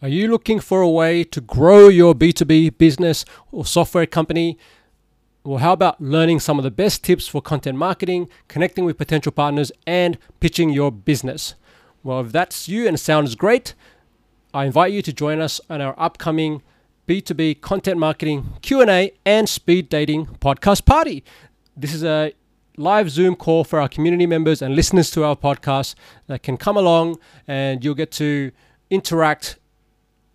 Are you looking for a way to grow your B2B business or software company? Well, how about learning some of the best tips for content marketing, connecting with potential partners, and pitching your business? Well, if that's you and sounds great, I invite you to join us on our upcoming B2B content marketing Q&A and speed dating podcast party. This is a live Zoom call for our community members and listeners to our podcast that can come along and you'll get to interact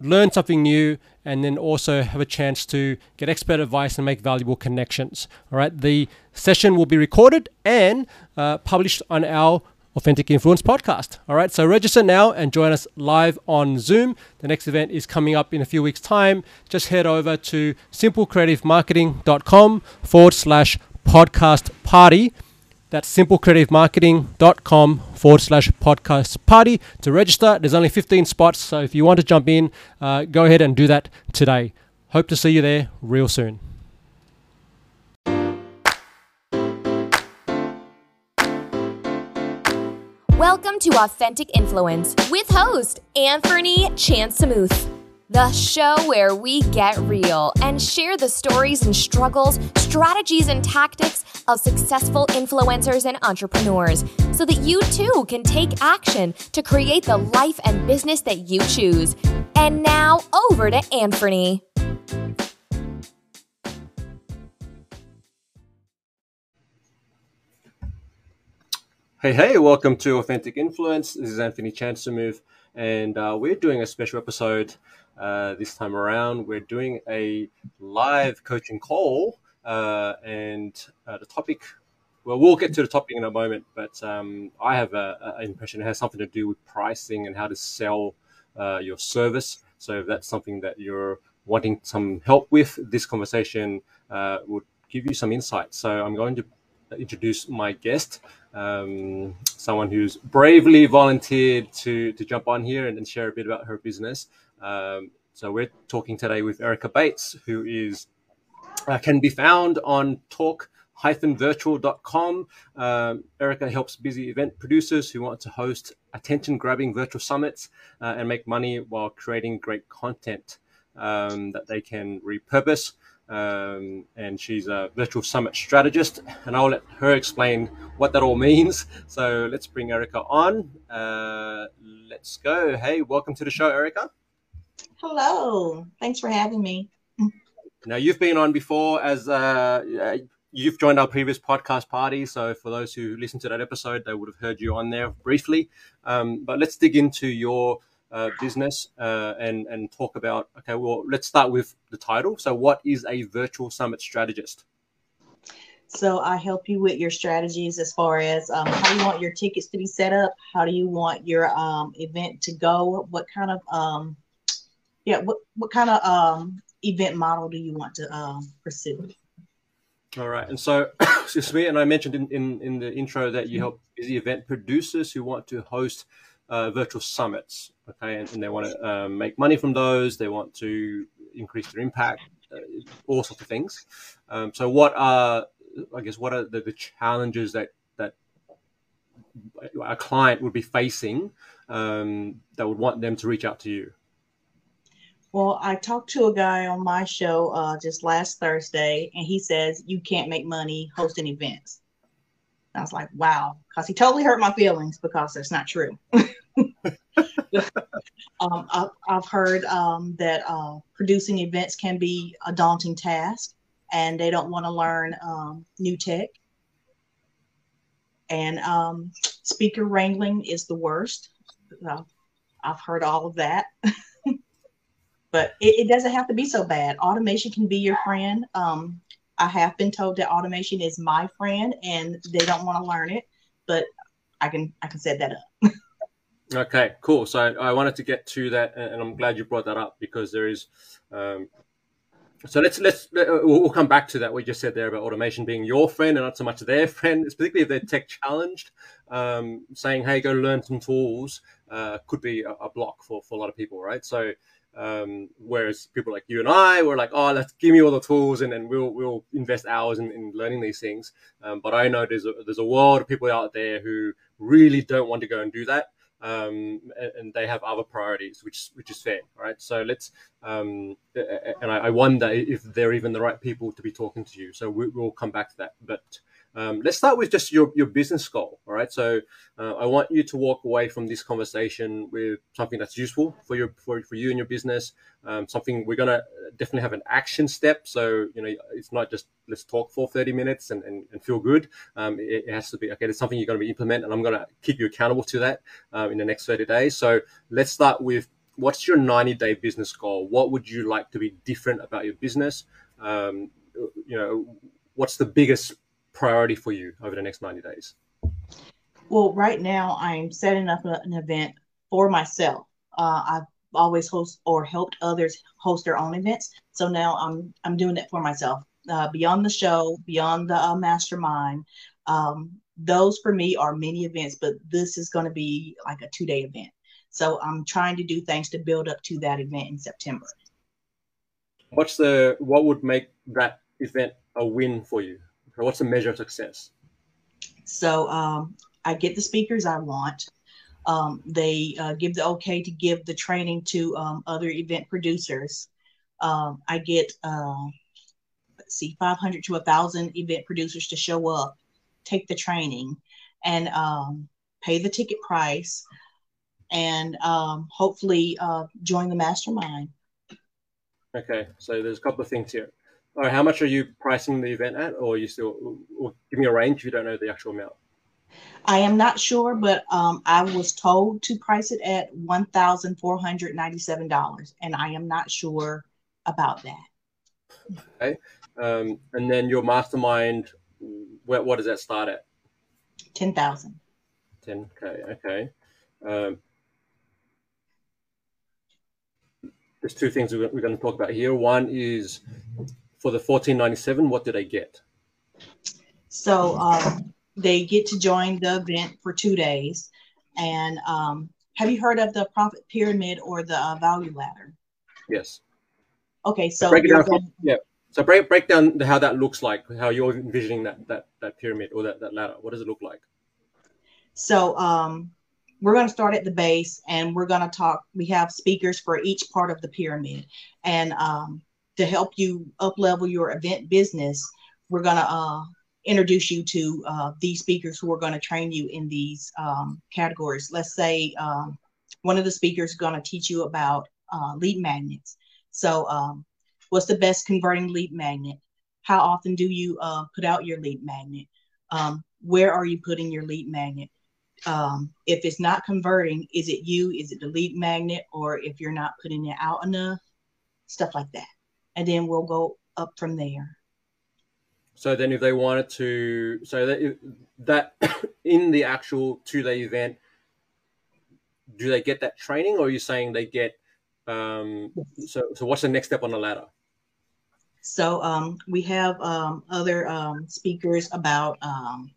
learn something new, and then also have a chance to get expert advice and make valuable connections. All right, the session will be recorded and uh, published on our Authentic Influence podcast. All right, so register now and join us live on Zoom. The next event is coming up in a few weeks' time. Just head over to simplecreativemarketing.com forward slash podcast party that's simplecreativemarketing.com forward slash podcast party to register. There's only 15 spots, so if you want to jump in, uh, go ahead and do that today. Hope to see you there real soon. Welcome to Authentic Influence with host Anthony Chansamooth the show where we get real and share the stories and struggles, strategies and tactics of successful influencers and entrepreneurs so that you too can take action to create the life and business that you choose. And now over to Anthony. Hey, hey, welcome to Authentic Influence. This is Anthony Chansamooth, and uh, we're doing a special episode uh, this time around. We're doing a live coaching call, uh, and uh, the topic. Well, we'll get to the topic in a moment, but um, I have an impression it has something to do with pricing and how to sell uh, your service. So if that's something that you're wanting some help with, this conversation uh, would give you some insight. So I'm going to introduce my guest, um, someone who's bravely volunteered to to jump on here and, and share a bit about her business. Um, so we're talking today with Erica Bates, who is uh, can be found on talk virtual.com. Um, Erica helps busy event producers who want to host attention grabbing virtual summits uh, and make money while creating great content um, that they can repurpose. Um, and she's a virtual summit strategist, and I'll let her explain what that all means. So let's bring Erica on. Uh, let's go. Hey, welcome to the show, Erica. Hello. Thanks for having me. Now, you've been on before as uh, you've joined our previous podcast party. So, for those who listened to that episode, they would have heard you on there briefly. Um, but let's dig into your uh, business uh, and and talk about. Okay, well, let's start with the title. So, what is a virtual summit strategist? So I help you with your strategies as far as um, how you want your tickets to be set up, how do you want your um, event to go, what kind of um, yeah, what what kind of um, event model do you want to um, pursue? All right, and so excuse me, and I mentioned in, in, in the intro that you help busy event producers who want to host uh, virtual summits, okay, and, and they want to uh, make money from those. They want to increase their impact, uh, all sorts of things. Um, so, what are I guess what are the, the challenges that that a client would be facing um, that would want them to reach out to you? Well, I talked to a guy on my show uh, just last Thursday, and he says you can't make money hosting events. I was like, wow, because he totally hurt my feelings because that's not true. um, I, have heard um, that uh, producing events can be a daunting task, and they don't want to learn um, new tech. And um, speaker wrangling is the worst. Uh, I've heard all of that. but it, it, doesn't have to be so bad. Automation can be your friend. Um, I have been told that automation is my friend, and they don't want to learn it, but I can I can set that up. okay, cool. So I, I, wanted to get to that, and I'm glad you brought that up because there is. Um, so let's let's we'll come back to that. We just said there about automation being your friend and not so much their friend, it's particularly if they're tech challenged. Um, saying, "Hey, go learn some tools," uh, could be a, a block for, for a lot of people, right? So um, whereas people like you and I were like, oh, let's give me all the tools and then we'll we'll invest hours in, in learning these things. Um, but I know there's a, there's a world of people out there who really don't want to go and do that. um, and, and, they have other priorities, which which is fair, right? So let's um, and I, wonder if they're even the right people to be talking to you. So we, will come back to that, but. Um, let's start with just your, your business goal. All right. So uh, I want you to walk away from this conversation with something that's useful for your for, for you and your business. Um, something we're gonna definitely have an action step. So you know it's not just let's talk for 30 minutes and, and, and feel good. Um, it, it, has to be okay. There's something you're to be implement, and I'm to keep you accountable to that um, in the next 30 days. So let's start with what's your 90 day business goal? What would you like to be different about your business? Um, you know, what's the biggest priority for you over the next 90 days? Well, right now I'm setting up an event for myself. Uh, I've always host or helped others host their own events, so now I'm I'm doing it for myself. Uh, beyond the show, beyond the uh, mastermind, um, those for me are mini events, but this is going to be like a two day event. So I'm trying to do things to build up to that event in September. What's the what would make that event a win for you? what's the measure of success? So um, I get the speakers I want. Um, they uh, give the okay to give the training to um, other event producers. Um, I get, uh, let's see, 500 to 1,000 event producers to show up, take the training, and um, pay the ticket price, and um, hopefully uh, join the mastermind. Okay, so there's a couple of things here. All right, how much are you pricing the event at, or you still, or give me a range if you don't know the actual amount? I am not sure, but um, I was told to price it at one thousand four hundred ninety-seven dollars, and I am not sure about that. Okay, um, and then your mastermind, what, what does that start at? Ten thousand. Ten k. Okay. Um, there's two things we're going to talk about here. One is for the 1497, what do they get? So um, they get to join the event for two days. And um, have you heard of the profit pyramid or the uh, value ladder? Yes. Okay, so break it down. Going, yeah. So break break down how that looks like, how you're envisioning that that that pyramid or that, that ladder. What does it look like? So um, we're going to start at the base, and we're going to talk. We have speakers for each part of the pyramid, and um, to help you up level your event business, we're going to uh, introduce you to uh, these speakers who are going to train you in these um, categories. Let's say um, one of the speakers is going to teach you about uh, lead magnets. So, um, what's the best converting lead magnet? How often do you uh, put out your lead magnet? Um, where are you putting your lead magnet? Um, if it's not converting, is it you? Is it the lead magnet? Or if you're not putting it out enough? Stuff like that and then we'll go up from there. So then, if they wanted to, so that that in the actual two day event, do they get that training, or are you saying they get? Um, so, so what's the next step on the ladder? So um, we have um, other um, speakers about um,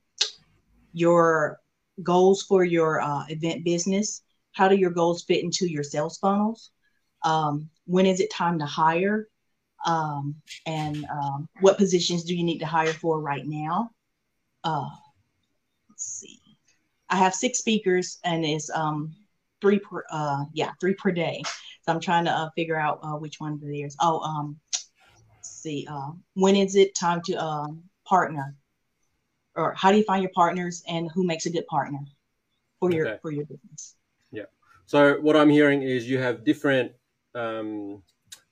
your goals for your uh, event business. How do your goals fit into your sales funnels? Um, when is it time to hire? um, and um, what positions do you need to hire for right now? Uh, let's see. I have six speakers, and it's um, three per uh, yeah three per day. So I'm trying to uh, figure out uh, which one of theirs. Oh, um, see. Uh, when is it time to um, partner? Or how do you find your partners, and who makes a good partner for your okay. for your business? Yeah. So what I'm hearing is you have different um,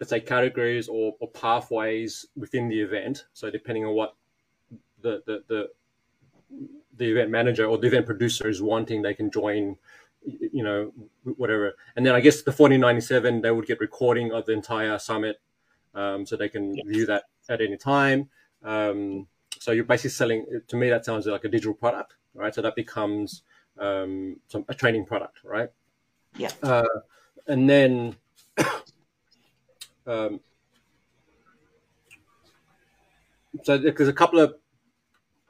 let's say categories or, or pathways within the event. So depending on what the, the, the the event manager or the event producer is wanting, they can join, you know, whatever. And then I guess the 1497, they would get recording of the entire summit. Um, so they can yes. view that at any time. Um, so you're basically selling, to me, that sounds like a digital product, right? So that becomes um, some, a training product, right? Yeah. Uh, and then um, so there's a couple of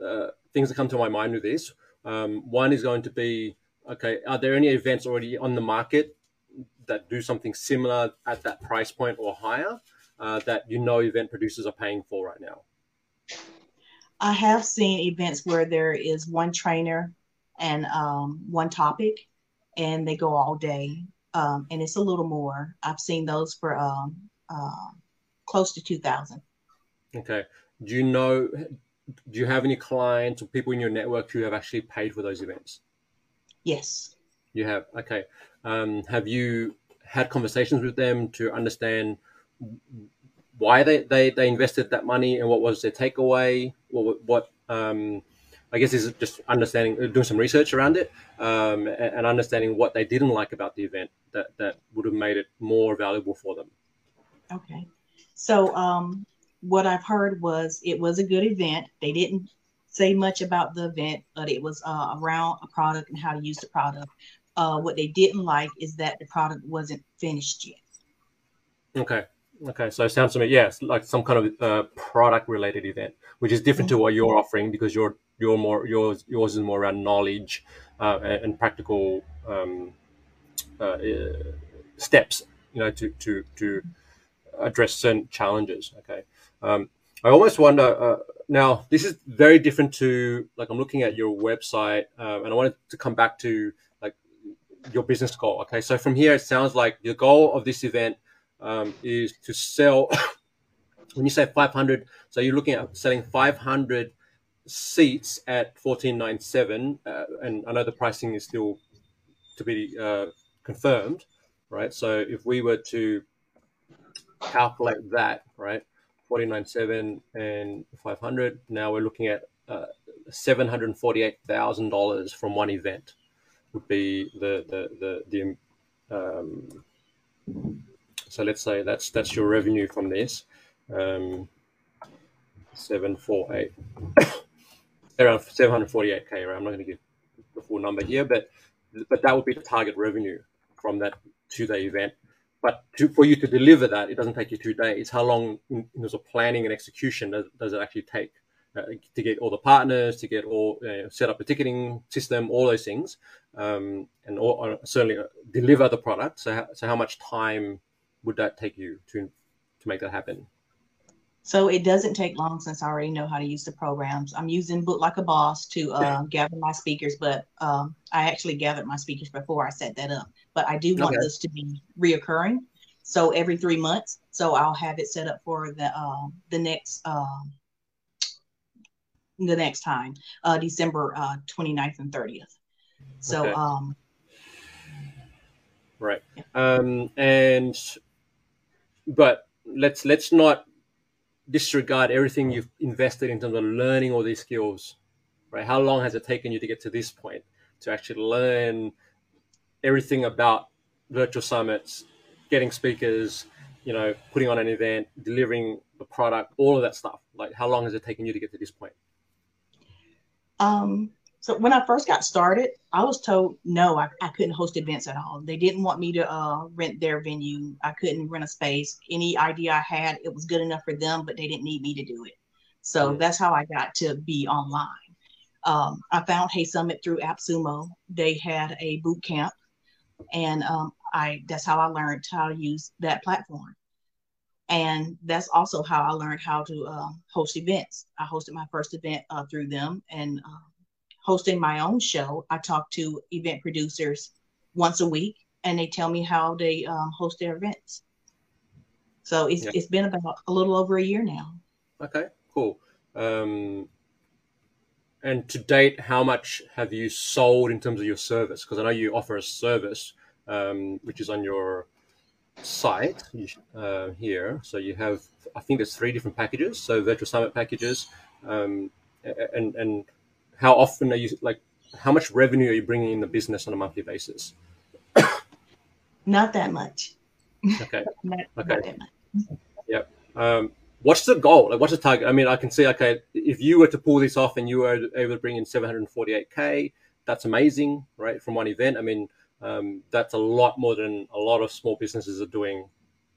uh, things that come to my mind with this. Um, one is going to be, okay, are there any events already on the market that do something similar at that price point or higher uh, that you know event producers are paying for right now? I have seen events where there is one trainer and um, one topic, and they go all day. Um, and it's a little more. I've seen those for um, uh, close to 2000. Okay. Do you know, do you have any clients or people in your network who have actually paid for those events? Yes. You have. Okay. Um, have you had conversations with them to understand why they, they, they invested that money and what was their takeaway? What, what um, I guess is just understanding, doing some research around it, um, and, and, understanding what they didn't like about the event that that would have made it more valuable for them. Okay, so um, what I've heard was it was a good event. They didn't say much about the event, but it was uh, around a product and how to use the product. Uh, what they didn't like is that the product wasn't finished yet. Okay. Okay, so it sounds to me, yes, like some kind of uh, product-related event, which is different mm-hmm. to what you're offering because you're you're more yours yours is more around knowledge uh, and, and, practical um, uh, steps, you know, to to to address certain challenges. Okay, um, I almost wonder uh, now. This is very different to like I'm looking at your website, um, and I wanted to come back to like your business goal. Okay, so from here it sounds like the goal of this event um, is to sell. when you say 500, so you're looking at selling 500 seats at 1497, uh, and I know the pricing is still to be uh, confirmed, right? So if we were to calculate that, right, 1497 and 500, now we're looking at uh, $748,000 from one event would be the the the, the um, so let's say that's that's your revenue from this. Um, seven four eight. Around 748k right? I'm not going to give the full number here but but that would be the target revenue from that two-day event. But to, for you to deliver that it doesn't take you two days. It's how long in, terms of planning and execution does, does it actually take uh, to get all the partners to get all uh, set up a ticketing system all those things um, and all, uh, certainly uh, deliver the product? So so how much time would that take you to to make that happen? So it doesn't take long since I already know how to use the programs. I'm using Book Like a Boss to uh, gather my speakers, but um, I actually gathered my speakers before I set that up. But I do want okay. this to be reoccurring, so every three months. So I'll have it set up for the uh, the next uh, the next time, uh, December uh, 29th and 30th. So okay. um, right, yeah. um, and but let's let's not disregard everything you've invested in terms of learning all these skills right? How long has it taken you to get to this point to actually learn everything about virtual summits getting speakers you know putting on an event delivering the product all of that stuff? Like how long has it taken you to get to this point? Um so when I first got started, I was told no, I, I couldn't host events at all. They didn't want me to uh, rent their venue. I couldn't rent a space. Any idea I had, it was good enough for them, but they didn't need me to do it. So yeah. that's how I got to be online. Um, I found HeySummit through AppSumo. They had a boot camp, and um, I that's how I learned how to use that platform. And that's also how I learned how to uh, host events. I hosted my first event uh, through them, and uh, hosting my own show, I talk to event producers once a week and they tell me how they um, host their events. So it's, yeah. it's been about a little over a year now. Okay, cool. Um, and to date, how much have you sold in terms of your service? Because I know you offer a service, um, which is on your site uh, here. So you have, I think there's three different packages. So virtual summit packages, um, and and how often are you like how much revenue are you bringing in the business on a monthly basis? Not that much. Okay. Not, okay. not yep. Um, what's the goal? Like what's the target? I mean i can see okay if you were to pull this off and you were able to bring in 748k that's amazing right from one event. I mean um, that's a lot more than a lot of small businesses are doing.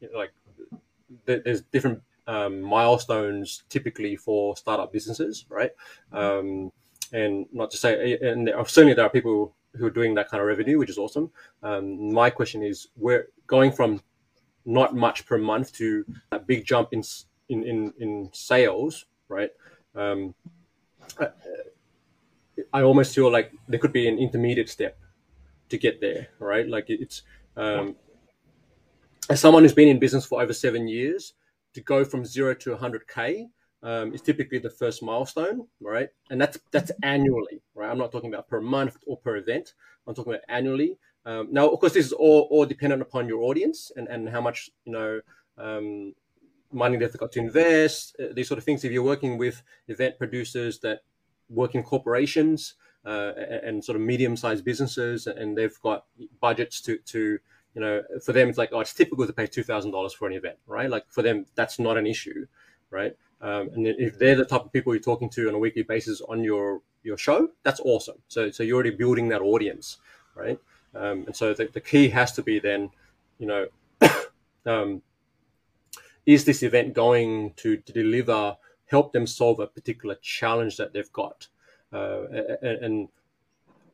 You know, like there's different um, milestones typically for startup businesses right? Um, and not to say, and certainly there are people who are doing that kind of revenue, which is awesome. Um, my question is, we're going from not much per month to a big jump in in in, in sales, right? Um, I, I almost feel like there could be an intermediate step to get there, right? Like it's um, as someone who's been in business for over seven years, to go from zero to 100k um, is typically the first milestone, right? And that's that's annually, right? I'm not talking about per month or per event. I'm talking about annually. Um, now, of course, this is all, all dependent upon your audience and, and how much you know um, money they've got to invest. Uh, these sort of things. If you're working with event producers that work in corporations uh, and, and, sort of medium-sized businesses, and they've got budgets to to you know, for them it's like oh, it's typical to pay two thousand dollars for an event, right? Like for them, that's not an issue, right? Um, and if they're the type of people you're talking to on a weekly basis on your your show, that's awesome. So so you're already building that audience, right? Um, and so the, the key has to be then, you know, um, is this event going to, to deliver, help them solve a particular challenge that they've got? Uh, and, and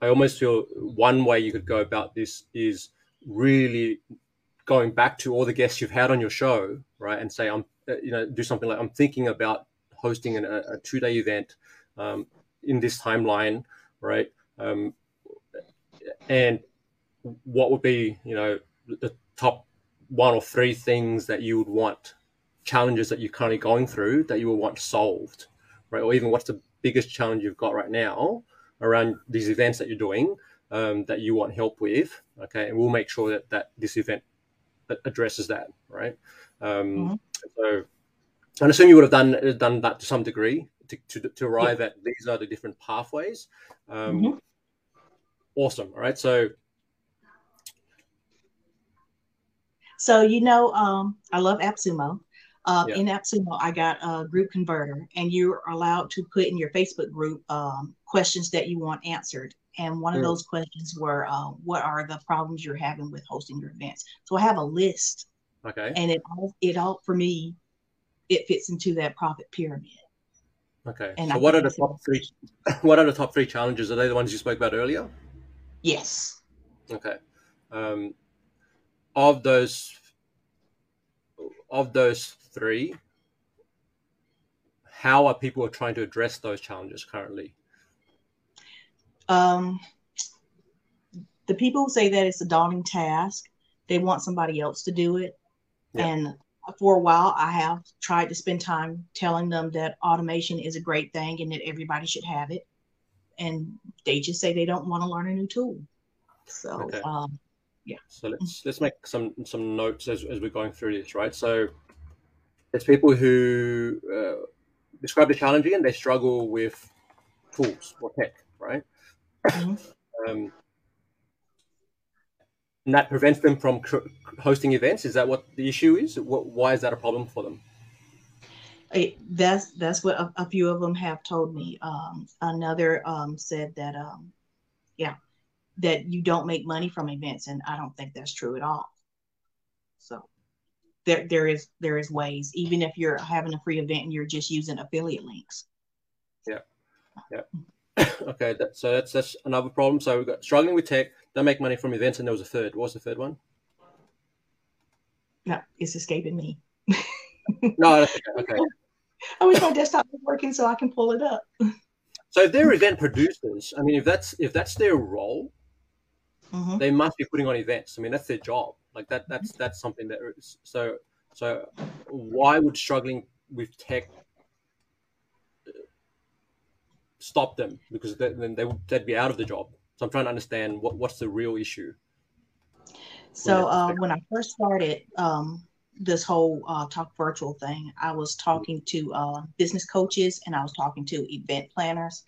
I almost feel one way you could go about this is really going back to all the guests you've had on your show, right, and say, I'm, you know, do something like I'm thinking about hosting an, a, two day event um, in this timeline, right, um, and what would be, you know, the top one or three things that you would want, challenges that you're currently going through that you would want solved, right, or even what's the biggest challenge you've got right now around these events that you're doing um, that you want help with, okay, and we'll make sure that that this event addresses that, right? Um, mm-hmm. So, I assume you would have done done that to some degree to, to, to arrive yeah. at these are the different pathways. Um, mm-hmm. Awesome. All right. So, so you know, um, I love AppSumo. Uh, yeah. In AppSumo, I got a group converter, and you're allowed to put in your Facebook group um, questions that you want answered. And one of mm. those questions were, uh, what are the problems you're having with hosting your events? So I have a list. Okay. And it all, it all for me, it fits into that profit pyramid. Okay. And so I what are the top three? What are the top three challenges? Are they the ones you spoke about earlier? Yes. Okay. Um, of those, of those three, how are people trying to address those challenges currently? Um, the people who say that it's a daunting task, they want somebody else to do it. Yeah. And for a while, I have tried to spend time telling them that automation is a great thing and that everybody should have it. And they just say they don't want to learn a new tool. So, okay. um, yeah. So let's let's make some some notes as, as we're going through this, right? So there's people who uh, describe the challenge and they struggle with tools or tech, right? Mm-hmm. Um, and that prevents them from cr- hosting events. Is that what the issue is? What, why is that a problem for them? It, that's that's what a, a, few of them have told me. Um, another um, said that, um, yeah, that you don't make money from events, and I don't think that's true at all. So there there is there is ways, even if you're having a free event and you're just using affiliate links. Yeah, yeah. okay, that, so that's that's another problem. So we've got struggling with tech, don't make money from events, and there was a third. What was the third one? No, it's escaping me. no, okay. okay. I wish my desktop was working so I can pull it up. So if they're event producers, I mean, if that's if that's their role, mm-hmm. they must be putting on events. I mean, that's their job. Like that. That's that's something that. Is, so so why would struggling with tech stop them because then they, they'd be out of the job. So I'm trying to understand what, what's the real issue. So uh, when I first started um, this whole uh, talk virtual thing, I was talking to uh, business coaches and I was talking to event planners.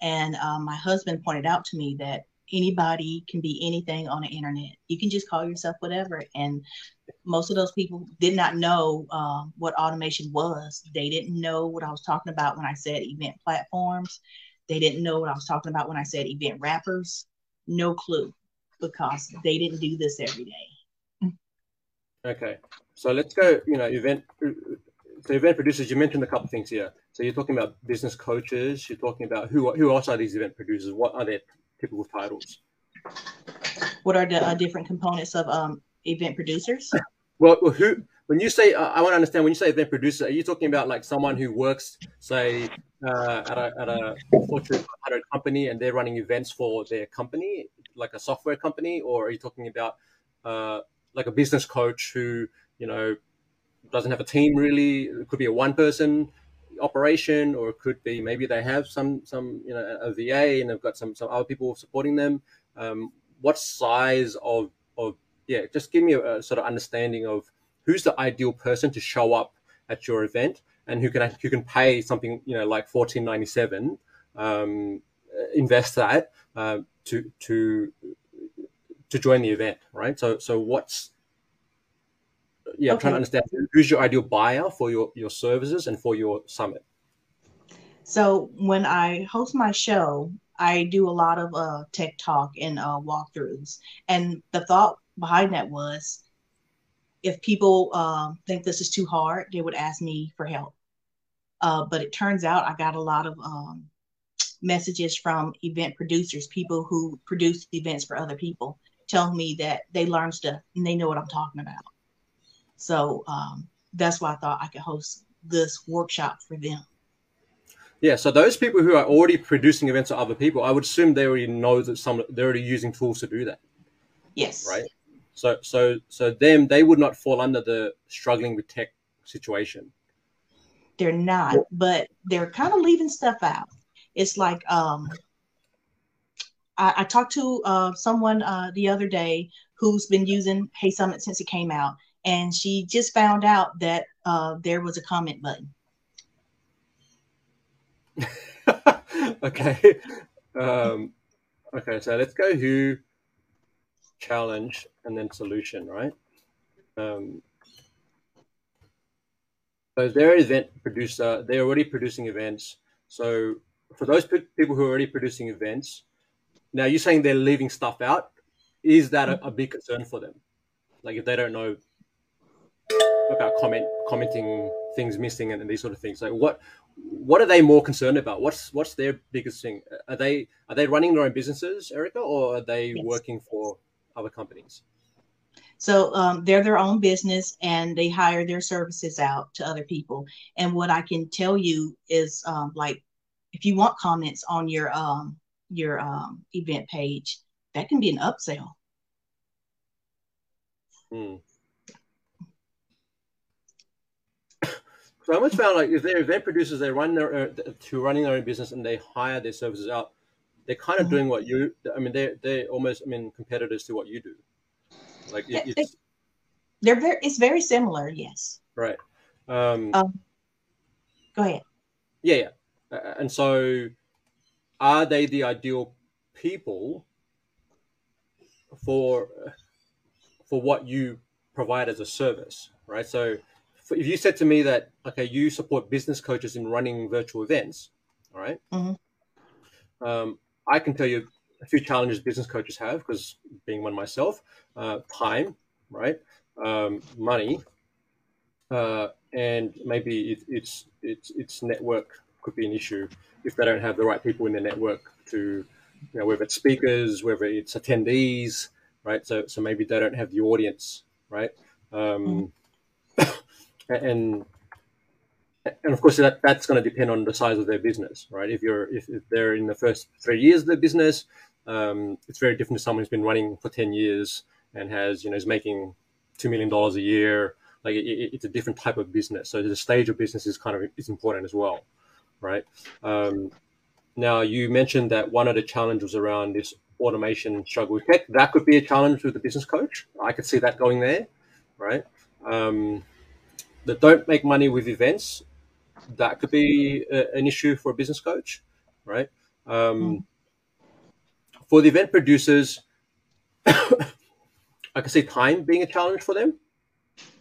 And uh, my husband pointed out to me that anybody can be anything on the internet. You can just call yourself whatever. And most of those people did not know uh, what automation was. They didn't know what I was talking about when I said event platforms. They didn't know what I was talking about when I said event wrappers. No clue because they didn't do this every day. Okay, so let's go. You know, event. So event producers. You mentioned a couple things here. So you're talking about business coaches. You're talking about who who else are these event producers? What are their typical titles? What are the uh, different components of um, event producers? Well, who when you say uh, I want to understand when you say event producer, are you talking about like someone who works, say, uh, at a at a Fortune 500 company and they're running events for their company? like a software company, or are you talking about uh, like a business coach who you know doesn't have a team really? It could be a one person operation, or it could be maybe they have some some you know a VA and they've got some some other people supporting them. Um, what size of of yeah? Just give me a, a sort of understanding of who's the ideal person to show up at your event and who can who can pay something you know like fourteen ninety seven, um, invest that uh, to to to join the event, right? So so what's yeah, I'm trying to understand who's your ideal buyer for your your services and for your summit. So when I host my show, I do a lot of uh, tech talk and uh, walkthroughs, and the thought behind that was if people uh, think this is too hard, they would ask me for help. Uh, but it turns out I got a lot of um, messages from event producers, people who produce events for other people, telling me that they learn stuff and they know what I'm talking about. So um, that's why I thought I could host this workshop for them. Yeah, so those people who are already producing events for other people, I would assume they already know that some they're already using tools to do that. Yes. Right. So so so them they would not fall under the struggling with tech situation. They're not, but they're kind of leaving stuff out. It's like um, I, I talked to uh, someone uh, the other day who's been using HeySummit since it came out, and she just found out that uh, there was a comment button. okay. Um, okay, so let's go who, challenge, and then solution, right? Um, so they're an event producer. They're already producing events. So for those people who are already producing events, now you're saying they're leaving stuff out. Is that a, a big concern for them? Like if they don't know about comment commenting things missing and, and these sort of things. Like what what are they more concerned about? What's what's their biggest thing? Are they are they running their own businesses, Erica, or are they yes. working for other companies? So um, they're their own business and they hire their services out to other people. And what I can tell you is um, like, if you want comments on your um, your um, event page, that can be an upsell. Hmm. So I almost found like if they're event producers, they run their uh, to running their own business and they hire their services out. They're kind of mm-hmm. doing what you. I mean, they're they're almost I mean competitors to what you do. Like it's, they're very. It's very similar. Yes. Right. Um, um, go ahead. Yeah, yeah. Uh, and so, are they the ideal people for for what you provide as a service? Right. So, if you said to me that okay, you support business coaches in running virtual events, all right? mm-hmm. um, I can tell you a few challenges business coaches have because being one myself, uh, time, right, um, money, uh, and maybe it, it's it's it's network could be an issue if they don't have the right people in their network to, you know, whether it's speakers, whether it's attendees, right? So so maybe they don't have the audience, right? Um, mm. And and of course that that's going to depend on the size of their business right? If you're if, if they're in the first three years of their business um, it's very different to someone who's been running for 10 years and has you know is making two million dollars a year. Like it, it, it's a different type of business. So the stage of business is kind of is important as well right? Um, now you mentioned that one of the challenges around this automation struggle with tech that could be a challenge with the business coach. I could see that going there right? Um, that don't make money with events that could be a, an issue for a business coach, right? Um, mm. For the event producers, I can see time being a challenge for them,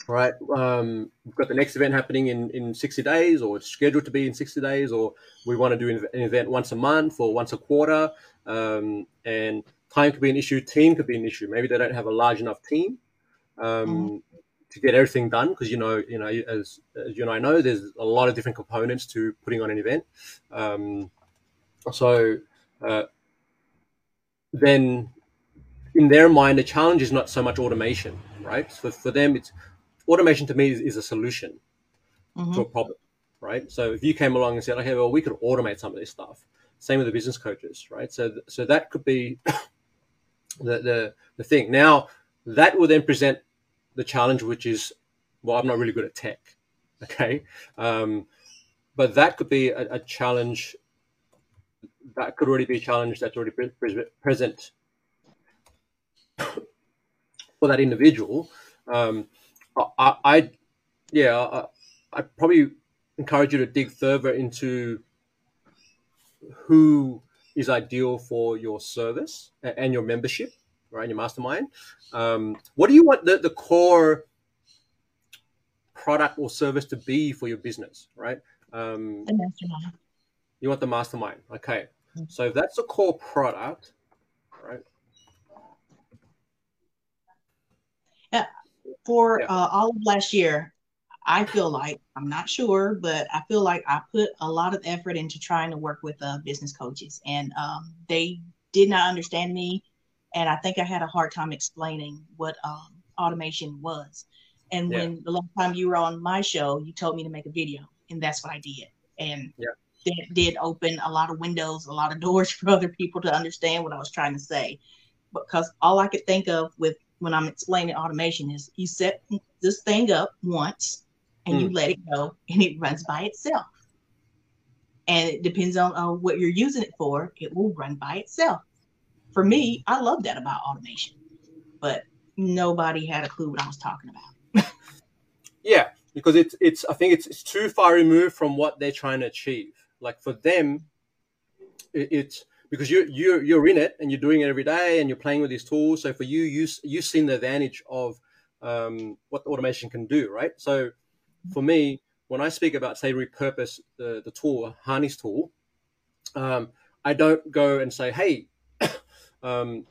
right? Um, we've got the next event happening in, in 60 days, or it's scheduled to be in 60 days, or we want to do an event once a month or once a quarter. Um, and time could be an issue, team could be an issue. Maybe they don't have a large enough team. Um, mm to get everything done because you know you know as, as, you and I know there's a lot of different components to putting on an event. Um, so uh, then in their mind the challenge is not so much automation, right? So for them it's automation to me is, is a solution mm-hmm. to a problem, right? So if you came along and said, okay, well we could automate some of this stuff. Same with the business coaches, right? So so that could be the, the, the thing. Now, that will then present the challenge, which is, well, I'm not really good at tech. Okay. Um, but that could be a, a, challenge. That could already be a challenge that's already pre- present for that individual. Um, I, I, yeah, I, I probably encourage you to dig further into who is ideal for your service and your membership, right? Your mastermind. Um, what do you want the, the core product or service to be for your business, right? Um, the mastermind. You want the mastermind. Okay. Mm-hmm. So if that's the core product, right? Yeah. For yeah. Uh, all of last year, I feel like I'm not sure, but I feel like I put a lot of effort into trying to work with uh, business coaches, and um, they did not understand me, and I think I had a hard time explaining what um, automation was. And yeah. when the last time you were on my show, you told me to make a video, and that's what I did, and yeah. that did open a lot of windows, a lot of doors for other people to understand what I was trying to say. Because all I could think of with when I'm explaining automation is you set this thing up once and mm. you let it go and it runs by itself. And it depends on uh, what you're using it for, it will run by itself. For me, I love that about automation, but nobody had a clue what I was talking about. yeah, because it's it's I think it's, it's too far removed from what they're trying to achieve. Like for them, it, it's because you're you're you're in it and you're doing it every day and you're playing with these tools. So for you, you you've seen the advantage of um, what automation can do, right? So for me, when I speak about say repurpose the, the tool, harness tool, um, I don't go and say, hey, um,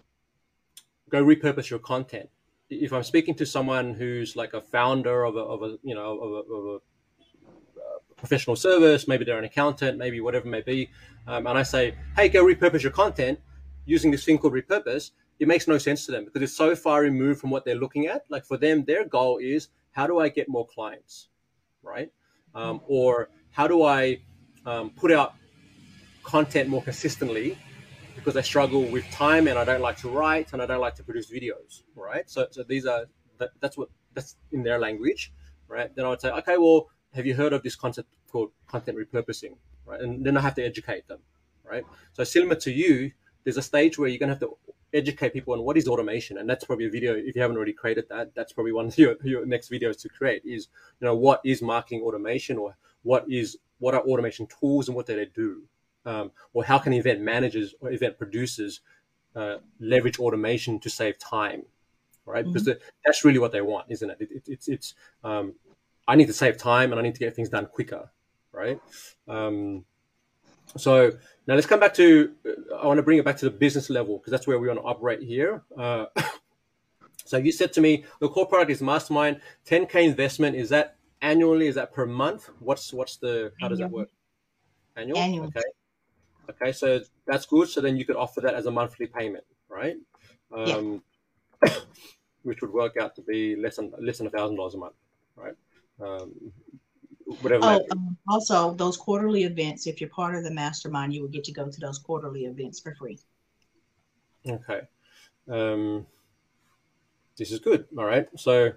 go repurpose your content. If I'm speaking to someone who's like a founder of a, of a you know of a, of a uh, professional service, maybe they're an accountant, maybe whatever it may be, um, and I say, hey, go repurpose your content using this thing called repurpose, it makes no sense to them because it's so far removed from what they're looking at. Like for them, their goal is how do I get more clients? right? Um, or how do I um, put out content more consistently because I struggle with time and I don't like to write and I don't like to produce videos, right? So, so these are that, that's what that's in their language, right? Then I would say, okay, well, have you heard of this concept called content repurposing, right? And then I have to educate them, right? So similar to you, there's a stage where you're gonna have to educate people on what is automation and that's probably a video if you haven't already created that that's probably one of your, your next videos to create is you know what is marketing automation or what is what are automation tools and what do they do um, or how can event managers or event producers uh, leverage automation to save time right mm-hmm. because the, that's really what they want isn't it, it, it it's it's um, i need to save time and i need to get things done quicker right um, so now let's come back to. Uh, I want to bring it back to the business level because that's where we want to operate here. Uh, so you said to me the core product is Mastermind. 10k investment is that annually? Is that per month? What's what's the how does that work? Annual. Annual. Okay. Okay, so that's good. So then you could offer that as a monthly payment, right? Um, yeah. which would work out to be less than less than a thousand dollars a month, right? Um, whatever. Oh, um, also those quarterly events. If you're part of the mastermind, you will get to go to those quarterly events for free. Okay, um, this is good. All right, so.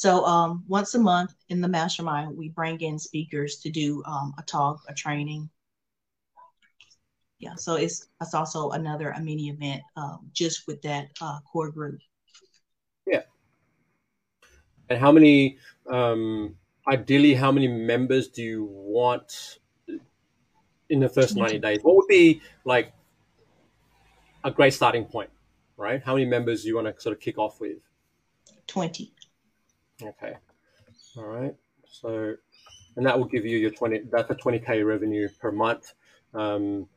So um, once a month in the mastermind, we bring in speakers to do um, a talk, a training. Yeah, so it's it's also another a mini event um, just with that uh, core group. Yeah, and how many, um, ideally, how many members do you want in the first 90 days? What would be like a great starting point, right? How many members do you want to sort of kick off with? 20. Okay. All right. So, and that will give you your 20, that's a 20K revenue per month. Um,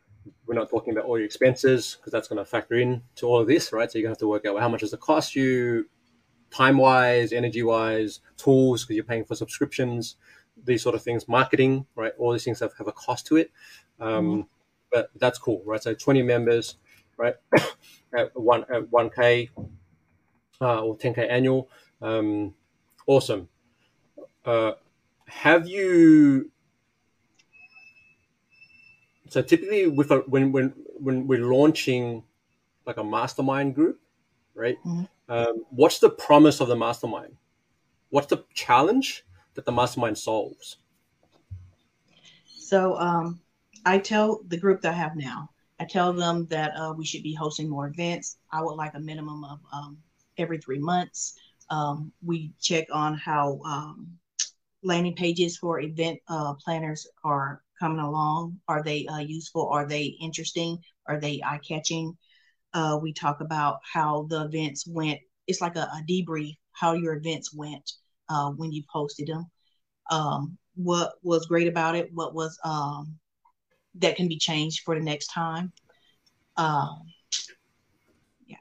we're not talking about all your expenses because that's going to factor in to all of this, right? So you're going to have to work out how much does it cost you? time wise, energy wise, tools because you're paying for subscriptions, these sort of things, marketing, right? All these things have, have a cost to it. Um, mm-hmm. But that's cool, right? So 20 members, right? at one at 1K uh, or 10K annual. Um, awesome. Uh, have you so typically with a, when when when we're launching like a mastermind group, right? Mhm. Um, what's the promise of the mastermind? What's the challenge that the mastermind solves? So um, I tell the group that I have now, I tell them that uh, we should be hosting more events. I would like a minimum of um, every three months. Um, we check on how um, landing pages for event uh, planners are coming along. Are they uh, useful? Are they interesting? Are they eye catching? Uh, we talk about how the events went. It's like a, a debrief how your events went uh, when you posted them. Um, what was great about it? What was um, that can be changed for the next time? Um, yeah.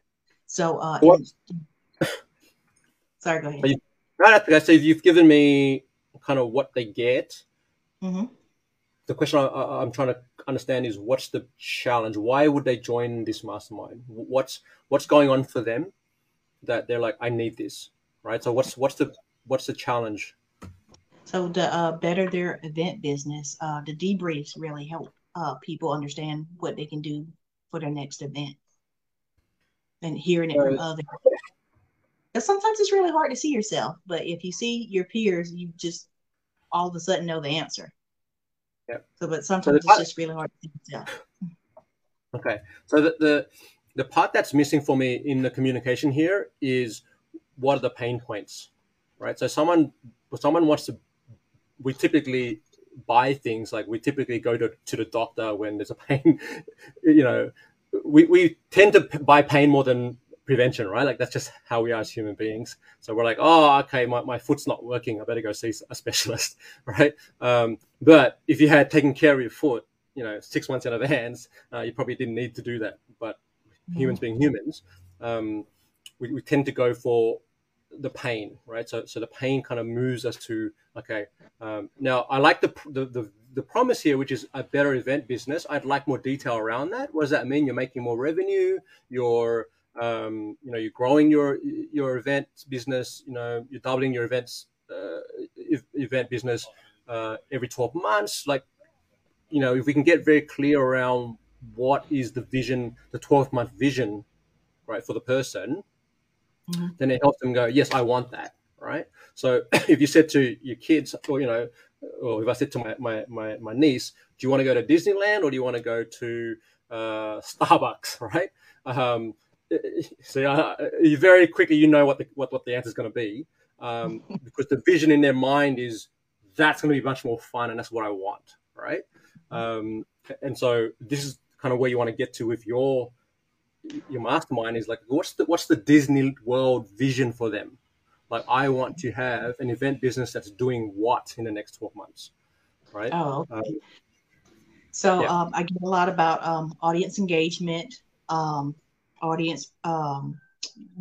So, uh, What- and- sorry, go ahead. Are you- Right, okay. So you've given me kind of what they get. hmm The question I, I'm trying to understand is what's the challenge? Why would they join this mastermind? What's what's going on for them that they're like, I need this, right? So what's what's the what's the challenge? So to uh, better their event business, uh, the debriefs really help uh, people understand what they can do for their next event, and hearing it from others. Because sometimes it's really hard to see yourself, but if you see your peers, you just all of a sudden know the answer. Yep. So, but sometimes the- it's just really hard to see yourself. Okay. So the, the the part that's missing for me in the communication here is what are the pain points, right? So someone someone wants to. We typically buy things like we typically go to, to the doctor when there's a pain. You know, we, we tend to p- buy pain more than prevention, right? Like that's just how we are as human beings. So we're like, oh, okay, my, my foot's not working. I better go see a specialist, right? Um, but if you had taken care of your foot, you know, six months in advance, uh, you probably didn't need to do that. But humans being humans, um, we, we tend to go for the pain, right? So, so the pain kind of moves us to okay. Um, now, I like the, the the the promise here, which is a better event business. I'd like more detail around that. What does that mean? You're making more revenue. You're um, you know you're growing your your event business. You know you're doubling your events uh, event business uh, every 12 months. Like you know if we can get very clear around what is the vision, the 12 month vision, right, for the person, Mhm. then it helps them go, yes, I want that, right? So if you said to your kids, or you know, or if I said to my my my, my niece, do you want to go to Disneyland or do you want to go to uh, Starbucks, right? Um, so uh, you very quickly you know what the what, what the answer is going to be um, because the vision in their mind is that's going to be much more fun and that's what I want, right? Um, and so this is kind of where you want to get to with your your mastermind is like what's the what's the Disney World vision for them? Like I want to have an event business that's doing what in the next 12 months, right? Oh, Um. So yeah. um, I get a lot about um, audience engagement, um, audience um,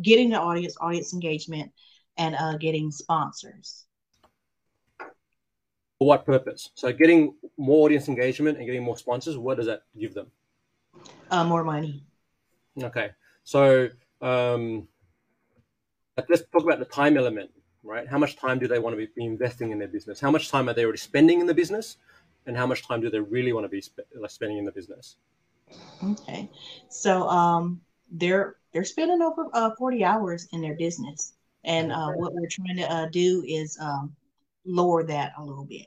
getting the audience, audience engagement, and uh, getting sponsors. For what purpose? So getting more audience engagement and getting more sponsors, what does that give them? Uh, more money. Okay, so um, let's talk about the time element, right? How much time do they want to be investing in their business? How much time are they already spending in the business, and how much time do they really want to be sp- spending in the business? Okay, so um, they're they're spending over uh, forty hours in their business, and uh, what we're trying to uh, do is um, lower that a little bit,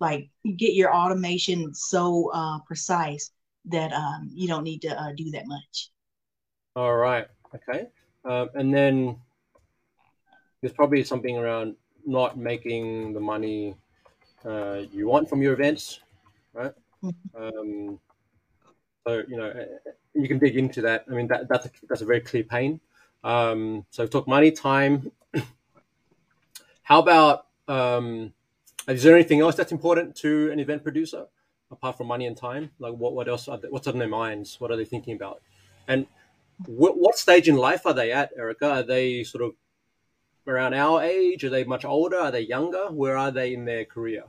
like get your automation so uh, precise that um, you don't need to uh, do that much. All right, okay, um, and then there's probably something around not making the money uh, you want from your events, right? Mhm. Um, so you know you can dig into that. I mean that that's a, that's a very clear pain. Um, so talk money, time. How about um, is there anything else that's important to an event producer apart from money and time? Like what what else? They, what's on their minds? What are they thinking about? And what, what stage in life are they at, Erica? Are they sort of around our age? Are they much older? Are they younger? Where are they in their career?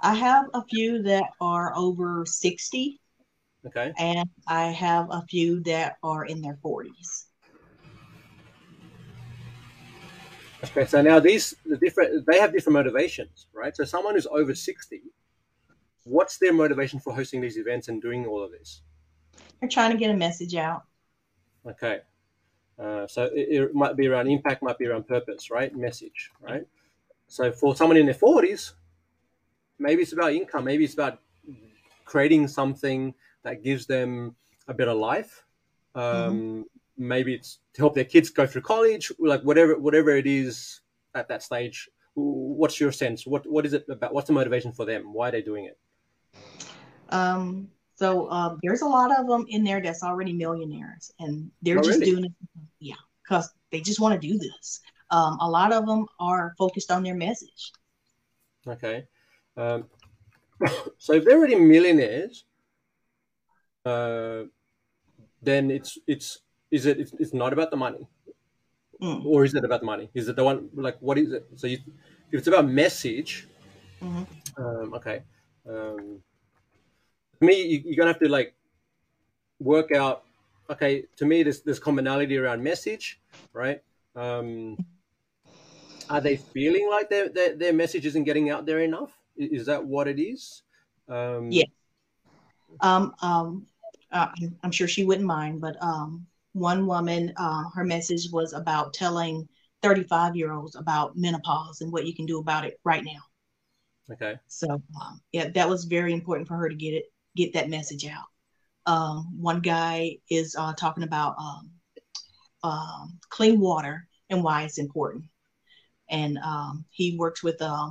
I have a few that are over 60, Okay. and I have a few that are in their 40s. Okay. So now these the different they have different motivations, right? So someone who's over sixty, what's their motivation for hosting these events and doing all of this? They're trying to get a message out. Okay. Uh, so it, it, might be around impact, might be around purpose, right? Message, right? So for someone in their 40s, maybe it's about income, maybe it's about creating something that gives them a better life. Um, mm-hmm. Maybe it's to help their kids go through college, like whatever whatever it is at that stage. What's your sense? What what is it about? What's the motivation for them? Why are they doing it? Um, so um, there's a lot of them in there that's already millionaires, and they're oh, just really? doing it, yeah, because they just want to do this. Um, a lot of them are focused on their message. Okay, um, so if they're already millionaires, uh, then it's it's is it it's, it's not about the money, mm. or is it about the money? Is it the one like what is it? So you, if it's about message, mm-hmm. um, okay. Um, me, you, are gonna have to like work out. Okay, to me, there's there's commonality around message, right? Um, are they feeling like their, their their message isn't getting out there enough? Is that what it is? Um, yeah. Um, um, uh, I'm sure she wouldn't mind, but um, one woman, uh, her message was about telling 35 year olds about menopause and what you can do about it right now. Okay. So um, yeah, that was very important for her to get it get that message out. Um, one guy is uh, talking about um, um, clean water and why it's important. And um, he works with uh,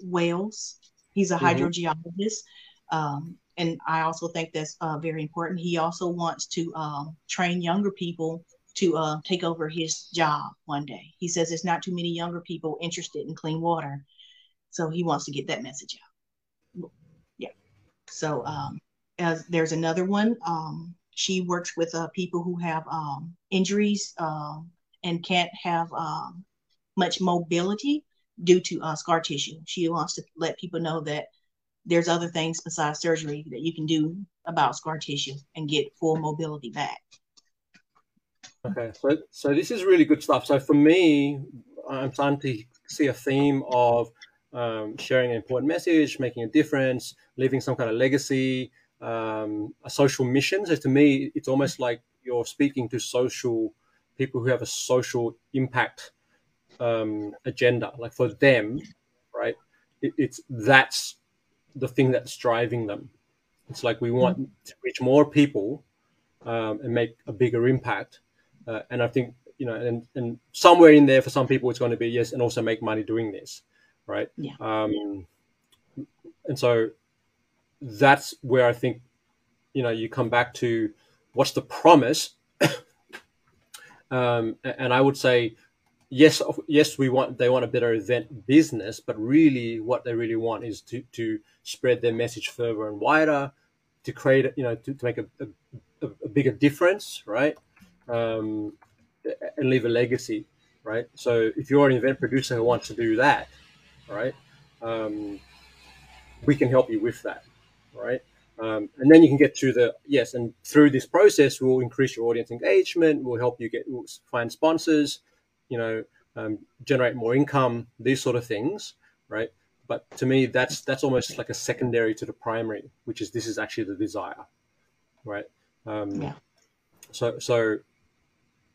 whales. He's a mm-hmm. hydrogeologist. Um, and I also think that's uh, very important. He also wants to um, train younger people to uh, take over his job one day. He says there's not too many younger people interested in clean water. So he wants to get that message out. Yeah. So um, as there's another one. Um, she works with uh, people who have um, injuries uh, and can't have um, much mobility due to uh, scar tissue. She wants to let people know that there's other things besides surgery that you can do about scar tissue and get full mobility back. Okay, so so this is really good stuff. So for me, I'm starting to see a theme of um, sharing an important message, making a difference, leaving some kind of legacy, um, a social mission. So to me, it's almost like you're speaking to social people who have a social impact um, agenda. Like for them, right? It, it's that's the thing that's driving them. It's like we want mm-hmm. to reach more people um, and make a bigger impact. Uh, and I think you know, and, and somewhere in there for some people, it's going to be yes, and also make money doing this right? Yeah. Um, and so that's where I think, you know, you come back to what's the promise. um, and I would say, yes, yes, we want they want a better event business, but really, what they really want is to to spread their message further and wider, to create, you know, to, to make a, a, a bigger difference, right? Um, and leave a legacy, right? So if you're an event producer who wants to do that, right? Um, we can help you with that, right? Um, and then you can get to the yes, and through this process, we'll increase your audience engagement. We'll help you get find sponsors, you know, um, generate more income, these sort of things, right? But to me, that's that's almost like a secondary to the primary, which is this is actually the desire, right? Um, yeah. So so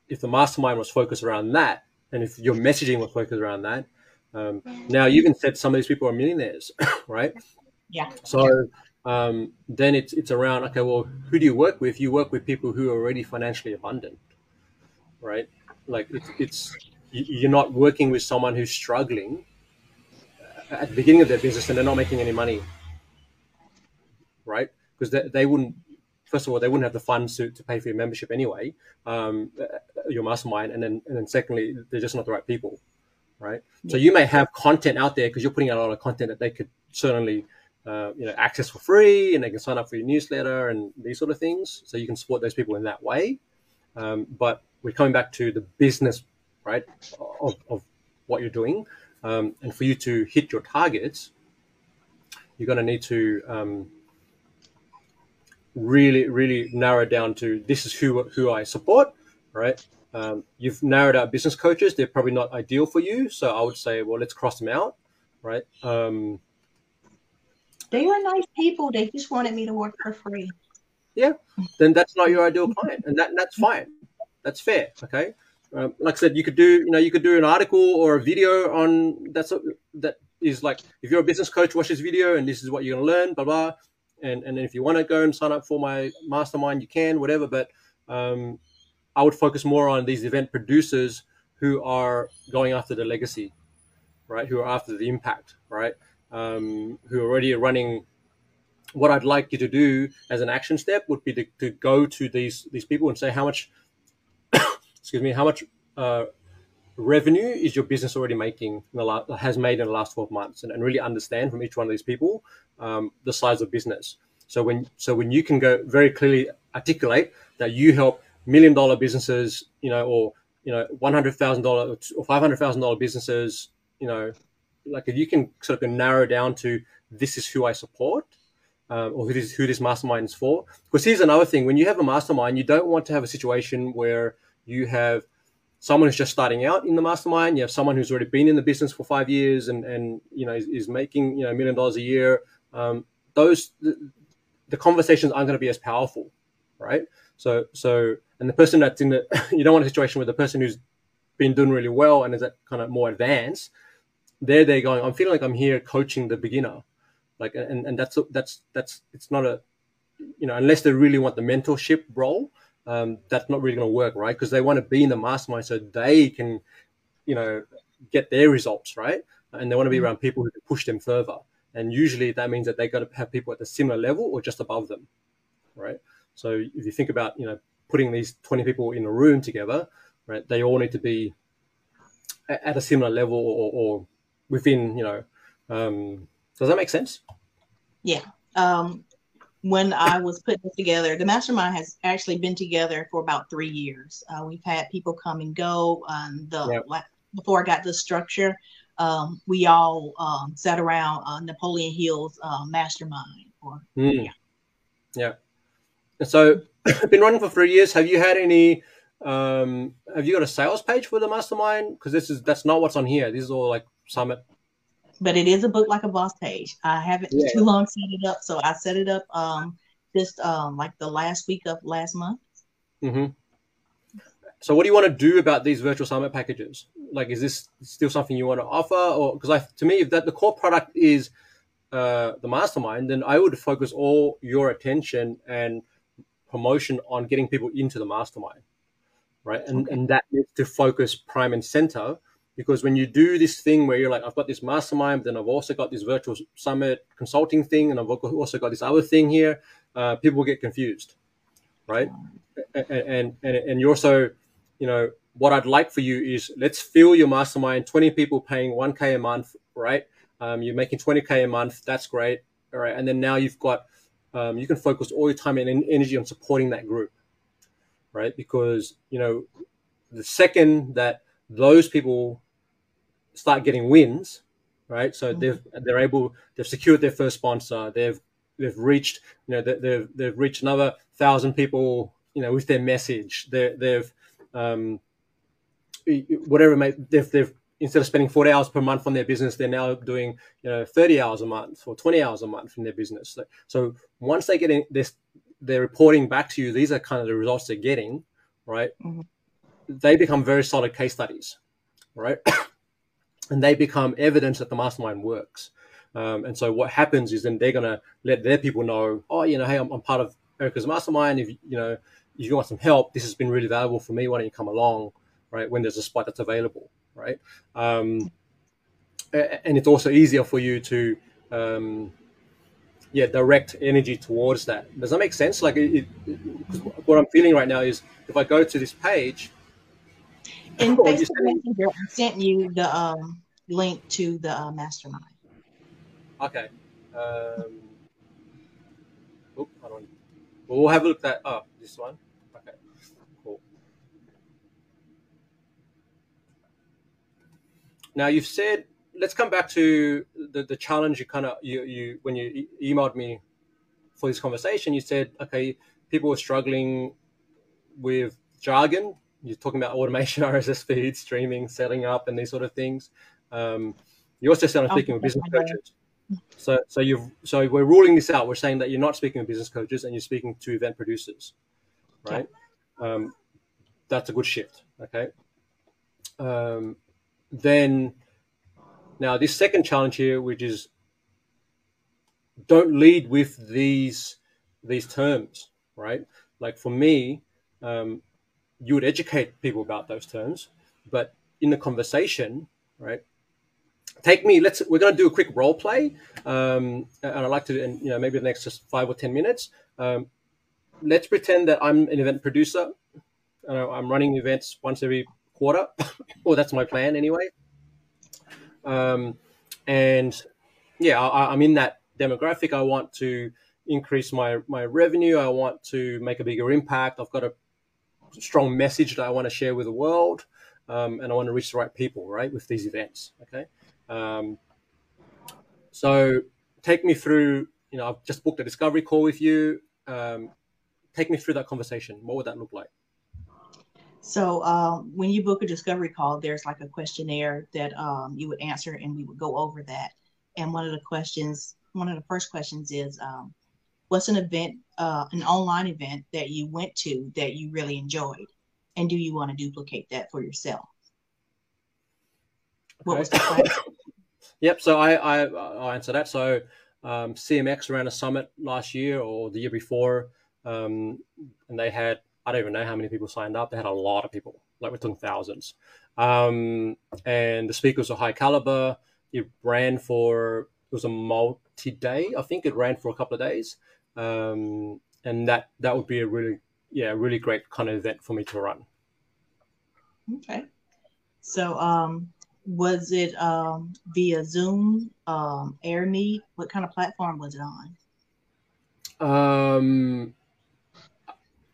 if the mastermind was focused around that, and if your messaging was focused around that, um, now, you even said some of these people are millionaires, right? Yeah. So um, then it's it's around okay. Well, who do you work with? You work with people who are already financially abundant, right? Like it's it's you're not working with someone who's struggling at the beginning of their business and they're not making any money, right? Because they, they wouldn't. First of all, they wouldn't have the funds to, to pay for your membership anyway, um, your mastermind, and then and then secondly, they're just not the right people right? So you may have content out there because you're putting out a lot of content that they could certainly, uh, you know, access for free, and they can sign up for your newsletter and these sort of things. So you can support those people in that way. Um, but we're coming back to the business, right, of, of what you're doing, um, and for you to hit your targets, you're going to need to um, really, really narrow down to this is who who I support, right? Um, you've narrowed out business coaches; they're probably not ideal for you. So I would say, well, let's cross them out, right? Um, They were nice people. They just wanted me to work for free. Yeah, then that's not your ideal client, and that that's fine. That's fair. Okay. Um, like I said, you could do you know you could do an article or a video on that's that is like if you're a business coach, watch this video and this is what you're gonna learn, blah blah. And and then if you want to go and sign up for my mastermind, you can, whatever. But um, I would focus more on these event producers who are going after the legacy, right? Who are after the impact, right? Um, who are already running. What I'd like you to do as an action step would be to, to go to these these people and say how much, excuse me, how much uh, revenue is your business already making in the last, has made in the last 12 months? And, and really understand from each one of these people um, the size of business. So when so when you can go very clearly articulate that you help million dollar businesses you know or you know $100000 or $500000 businesses you know like if you can sort of narrow down to this is who i support um, or who this, who this mastermind is for. Because here's another thing when you have a mastermind you don't want to have a situation where you have someone who's just starting out in the mastermind. You have someone who's already been in the business for five years and, and you know is, is making you know a million dollars a year. Um, those the, the, conversations aren't going to be as powerful, right? So so and the person that's in the you don't want a situation where the person who's been doing really well and is kind of more advanced, they're they're going. I'm feeling like I'm here coaching the beginner, like and and that's that's that's it's not a you know unless they really want the mentorship role um, that's not really going to work, right? Because they want to be in the mastermind so they can, you know, get their results, right? And they want to be mm-hmm. around people who can push them further. And usually that means that they've got to have people at a similar level or just above them, right? So if you think about, you know, putting these 20 people in a room together, right, they all need to be at a similar level or, or within, you know, um, does that make sense? Yeah. Um, when I was putting this together, the mastermind has actually been together for about three years. Uh, we've had people come and go. Um, the yep. like, before I got the structure, um, we all um, sat around uh, Napoleon Hill's uh, mastermind. Or, mm. Yeah. Yeah. So, been running for three years. Have you had any? Um, have you got a sales page for the mastermind? Because this is that's not what's on here. This is all like summit but it is a book like a boss page. I haven't yeah. too long set it up, so I set it up um just um like the last week of last month. Mm-hmm. So, what do you want to do about these virtual summit packages? Like, is this still something you want to offer, or because I, to me, if that the core product is uh, the mastermind, then I would focus all your attention and promotion on getting people into the mastermind, right? And okay. and that needs to focus prime and center because when you do this thing where you're like, I've got this mastermind, then I've also got this virtual summit consulting thing, and I've also got this other thing here, uh, people get confused, right? And, and and you're also, you know, what I'd like for you is let's fill your mastermind, 20 people paying 1k a month, right? Um, you're making 20k a month, that's great, all right. And then now you've got, um, you can focus all your time and energy on supporting that group, right? Because you know, the second that those people start getting wins, right? So mm-hmm. they've they're able they've secured their first sponsor. They've they've reached you know they've they've reached another thousand people you know with their message. They they've um, whatever may they've they've instead of spending 40 hours per month on their business, they're now doing you know 30 hours a month or 20 hours a month in their business. So, so once they get in this, they're reporting back to you. These are kind of the results they're getting, right? Mm-hmm. They become very solid case studies, right? And they become evidence that the mastermind works. Um, and so what happens is then they're going to let their people know, oh, you know, hey, I'm, I'm, part of Erica's mastermind. If you know, if you want some help, this has been really valuable for me. Why don't you come along, right? When there's a spot that's available, right? Um, and it's also easier for you to, um, yeah, direct energy towards that. Does that make sense? Like, it, it, what I'm feeling right now is if I go to this page, in oh, Facebook Messenger, I sent you the um, link to the uh, mastermind. Okay. Um, oh, hold on. We'll have a look at oh, this one. Okay. Cool. Now you've said let's come back to the, the challenge you kind of you, you when you e- emailed me for this conversation you said okay people were struggling with jargon you're talking about automation, RSS feeds, streaming, setting up, and these sort of things. Um, you also sound speaking with business coaches. So, so you've so we're ruling this out. We're saying that you're not speaking to business coaches and you're speaking to event producers, right? Um, that's a good shift. Okay. Um, then, now this second challenge here, which is don't lead with these these terms, right? Like for me, um, you would educate people about those terms, but in the conversation, right? Take me. Let's. We're going to do a quick role play, um, and I'd like to, and you know, maybe the next just five or ten minutes. Um, let's pretend that I'm an event producer. Uh, I'm running events once every quarter, or that's my plan anyway. Um, and yeah, I, I'm in that demographic. I want to increase my my revenue. I want to make a bigger impact. I've got a strong message that I want to share with the world, um, and I want to reach the right people, right, with these events. Okay, um, so take me through. You know, I've just booked a discovery call with you. Um, take me through that conversation. What would that look like? So um, when you book a discovery call, there's like a questionnaire that um, you would answer, and we would go over that. And one of the questions, one of the first questions is, um, what's an event, uh, an online event that you went to that you really enjoyed, and do you want to duplicate that for yourself? What Okay. was the question? Yep. So I I I'll answer that. So um, CMX ran a summit last year or the year before, um, and they had I don't even know how many people signed up. They had a lot of people, like we're talking thousands. Um, and the speakers were high caliber. It ran for it was a multi-day. I think it ran for a couple of days, um, and that that would be a really yeah really great kind of event for me to run. Okay. So, um, was it um, via Zoom, um, AirMeet? What kind of platform was it on? Um,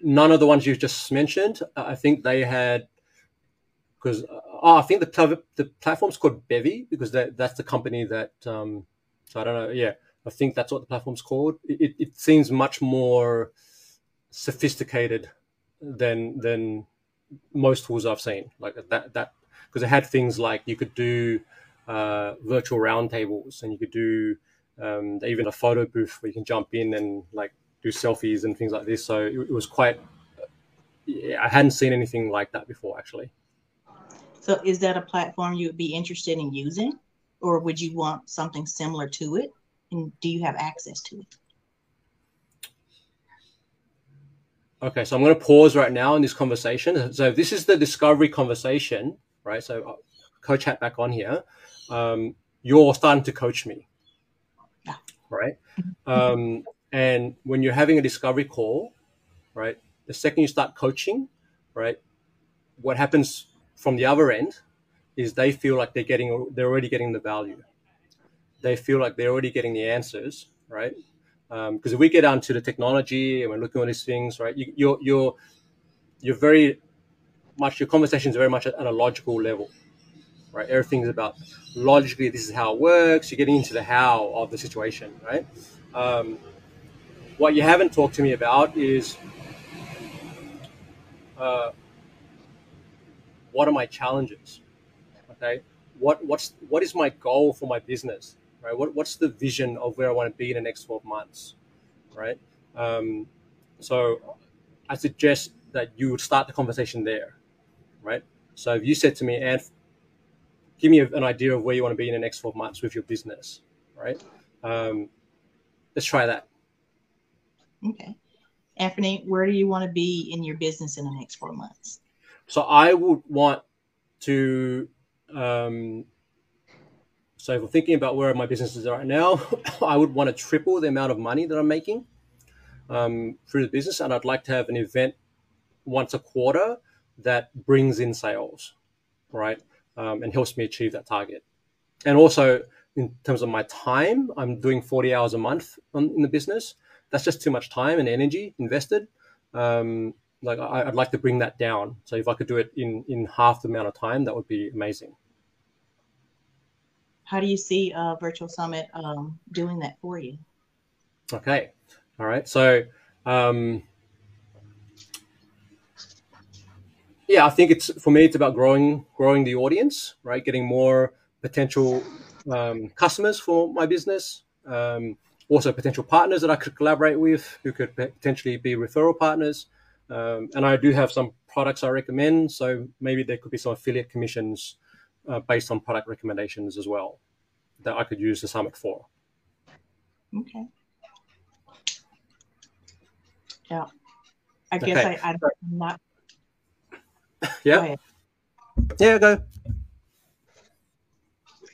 none of the ones you've just mentioned. I think they had because oh, I think the pl- the platform's called Bevy because that, that's the company that. Um, so I don't know. Yeah, I think that's what the platform's called. It, it, seems much more sophisticated than than most tools I've seen. Like that that because it had things like you could do uh, virtual roundtables and you could do um, even a photo booth where you can jump in and like do selfies and things like this. So it, it was quite. Yeah, I hadn't seen anything like that before, actually. So, is that a platform you would be interested in using, or would you want something similar to it? And do you have access to it? Okay, so I'm going to pause right now in this conversation. So this is the discovery conversation, right? So uh, coach hat back on here. Um, you're starting to coach me, Yeah. right? Um, and when you're having a discovery call, right, the second you start coaching, right, what happens from the other end is they feel like they're getting, they're already getting the value. They feel like they're already getting the answers, right? because if we get down to the technology and we're looking at these things, right, you, you're you're you're very much your conversation is very much at, at a logical level, right? Everything's about logically. This is how it works. You're getting into the how of the situation, right? Um, what you haven't talked to me about is uh, what are my challenges? Okay, what what's what is my goal for my business? Right? What, what's the vision of where I want to be in the next 12 months, right? Um, so I suggest that you would start the conversation there, right? So if you said to me, and give me an idea of where you want to be in the next 12 months with your business, right? Um, let's try that. Okay. Anthony, where do you want to be in your business in the next four months? So I would want to um, so if I'm thinking about where my business is right now, I would want to triple the amount of money that I'm making um, through the business, and I'd like to have an event once a quarter that brings in sales, right, um, and helps me achieve that target. And also in terms of my time, I'm doing 40 hours a month on, in the business. That's just too much time and energy invested. Um, like I, I'd like to bring that down. So if I could do it in in half the amount of time, that would be amazing. How do you see a virtual summit um, doing that for you? Okay. All right. So, um, yeah, I think it's for me. It's about growing, growing the audience, right? Getting more potential um, customers for my business, Um, also, potential partners that I could collaborate with who could potentially be referral partners. Um, and I do have some products I recommend. So maybe there could be some affiliate commissions uh, based on product recommendations as well that I could use the summit for. Okay. Yeah. I guess okay. I, I'm not. Yeah. Yeah, go.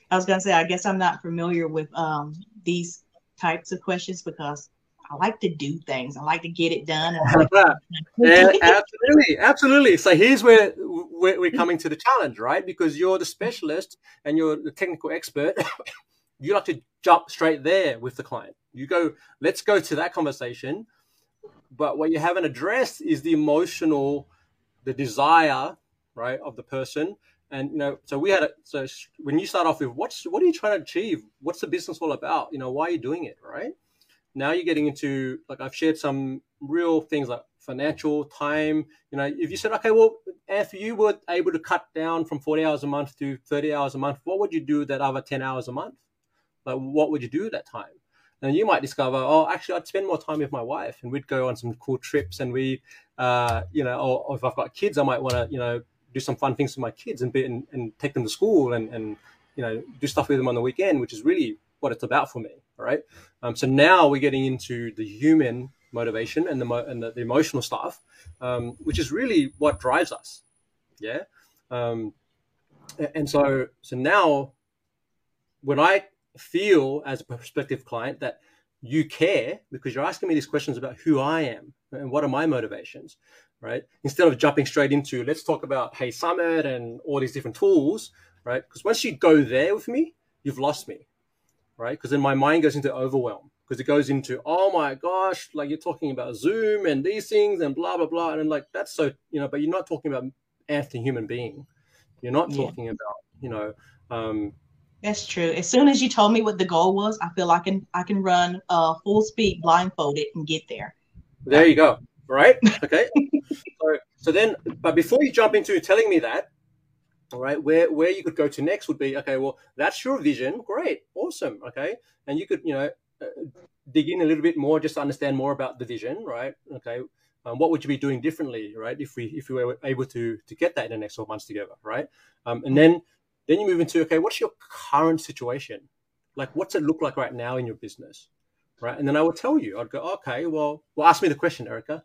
I was gonna say, I guess I'm not familiar with um, these types of questions because I like to do things. I like to get it done. Like yeah, absolutely, absolutely. So here's where we're, we're coming to the challenge, right? Because you're the specialist and you're the technical expert. you like to jump straight there with the client. You go, let's go to that conversation. But what you haven't addressed is the emotional, the desire, right, of the person. And you know, so we had a so when you start off with what's what are you trying to achieve? What's the business all about? You know, why are you doing it, right? Now you're getting into like I've shared some real things like financial time. You know, if you said, okay, well, if you were able to cut down from 40 hours a month to 30 hours a month, what would you do that other 10 hours a month? Like, what would you do at that time? And you might discover, oh, actually, I'd spend more time with my wife, and we'd go on some cool trips, and we, uh, you know, or, or if I've got kids, I might want to, you know, do some fun things with my kids and be and, and take them to school and and you know do stuff with them on the weekend, which is really what it's about for me. All right. Um, so now we're getting into the human motivation and the mo- and the, the, emotional stuff, um, which is really what drives us. Yeah. Um, and so so now when I feel as a prospective client that you care because you're asking me these questions about who I am and what are my motivations, right? Instead of jumping straight into let's talk about HeySummit and all these different tools, right? Because once you go there with me, you've lost me, right? Because then my mind goes into overwhelm because it goes into oh my gosh, like you're talking about Zoom and these things and blah blah blah, and I'm like that's so you know, but you're not talking about Anthony human being. You're not yeah. talking about you know um, that's true. As soon as you told me what the goal was, I feel like I can I can run uh, full speed blindfolded and get there. There you go. Right. Okay. so, so then, but before you jump into telling me that, all right, where where you could go to next would be okay. Well, that's your vision. Great. Awesome. Okay, and you could you know uh, dig in a little bit more just to understand more about the vision. Right. Okay. Um, what would you be doing differently, right? If we if we were able to to get that in the next 12 months together, right? Um, and then then you move into okay, what's your current situation? Like, what's it look like right now in your business, right? And then I would tell you. I'd go, okay, well, well, ask me the question, Erica.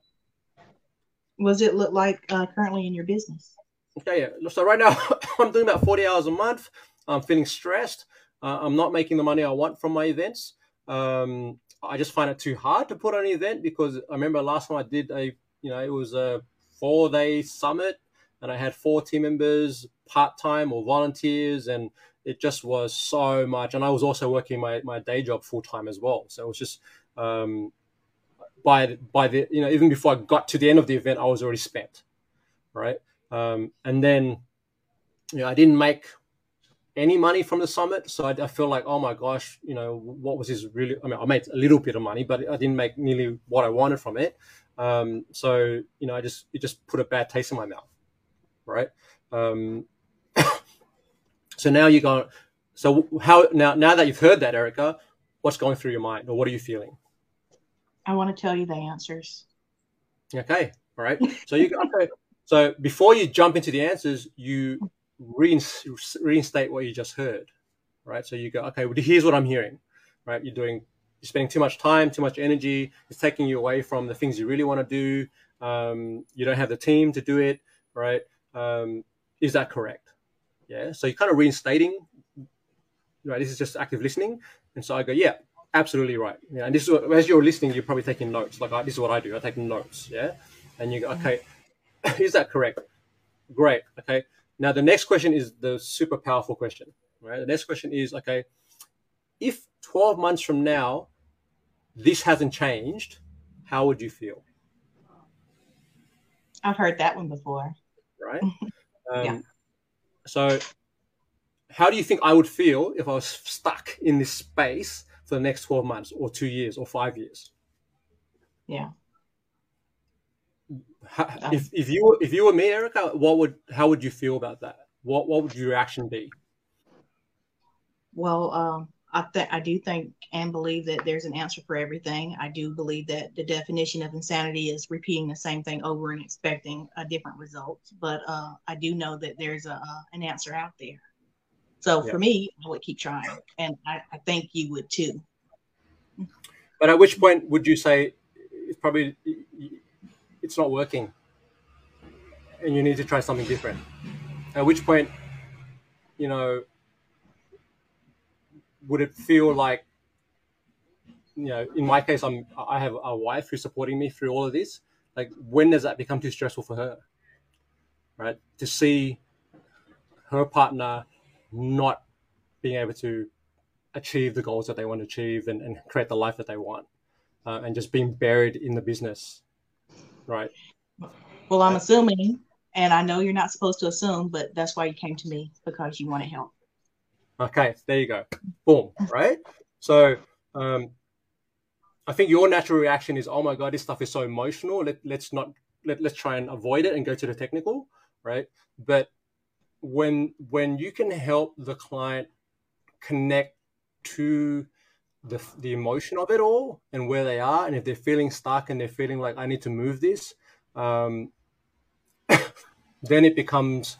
What does it look like uh, currently in your business? Okay, yeah. So right now I'm doing about 40 hours a month. I'm feeling stressed. Uh, I'm not making the money I want from my events. Um, I just find it too hard to put on an event because I remember last time I did a, you know, it was a four day summit and I had four team members part time or volunteers, and it just was so much. And I was also working my, my day job full time as well, so it was just um, by by the you know even before I got to the end of the event, I was already spent, right? Um, and then you know I didn't make any money from the summit, so I, I feel like oh my gosh, you know what was this really? I mean, I made a little bit of money, but I didn't make nearly what I wanted from it. Um, so you know, I just it just put a bad taste in my mouth right? Um, so now you go. So how now? Now that you've heard that, Erica, what's going through your mind, or what are you feeling? I want to tell you the answers. Okay, all right. So you go okay. So before you jump into the answers, you reinstate what you just heard, right? So you go, okay, well, here's what I'm hearing, right? You're doing, you're spending too much time, too much energy. It's taking you away from the things you really want to do. Um, you don't have the team to do it, right? Um, is that correct? Yeah. So you're kind of reinstating, right? This is just active listening. And so I go, yeah, absolutely right. Yeah. And this is what, as you're listening, you're probably taking notes. Like I, this is what I do. I take notes. Yeah. And you go, mm-hmm. is that correct? Great. Okay. Now the next question is the super powerful question, right? The next question is, okay, if 12 months from now, this hasn't changed, how would you feel? I've heard that one before right? Um, yeah. So, how do you think I would feel if I was stuck in this space for the next 12 months or two years or five years? Yeah. How, um, if, if you if you were me, Erica, what would how would you feel about that? What what would your reaction be? Well, um, I think I do think and believe that there's an answer for everything. I do believe that the definition of insanity is repeating the same thing over and expecting a different result. But uh, I do know that there's a, an answer out there. So yeah. for me, I would keep trying, and I, I think you would too. But at which point would you say it's probably it's not working, and you need to try something different? At which point, you know, would it feel like you know in my case i'm i have a wife who's supporting me through all of this. Like when does that become too stressful for her? Right? To see her partner not being able to achieve the goals that they want to achieve and, and create the life that they want uh, and just being buried in the business right well i'm assuming and i know you're not supposed to assume but that's why you came to me because you want to help Okay, there you go. Boom, right? So um, I think your natural reaction is, oh my God, this stuff is so emotional. Let, let's not, let, let's try and avoid it and go to the technical, right? But when, when you can help the client connect to the, the emotion of it all and where they are, and if they're feeling stuck and they're feeling like, I need to move this, um, then it becomes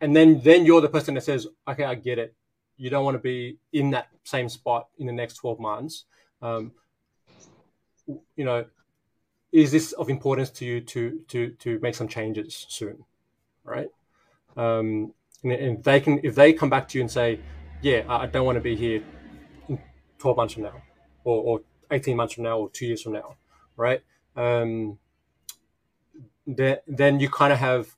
and then then you're the person that says, okay, I get it. You don't want to be in that same spot in the next 12 months. Um, you know, is this of importance to you to to to make some changes soon, right? Um, and, and they can, if they come back to you and say, yeah, I don't want to be here 12 months from now, or, or 18 months from now, or two years from now, right? Um, then then you kind of have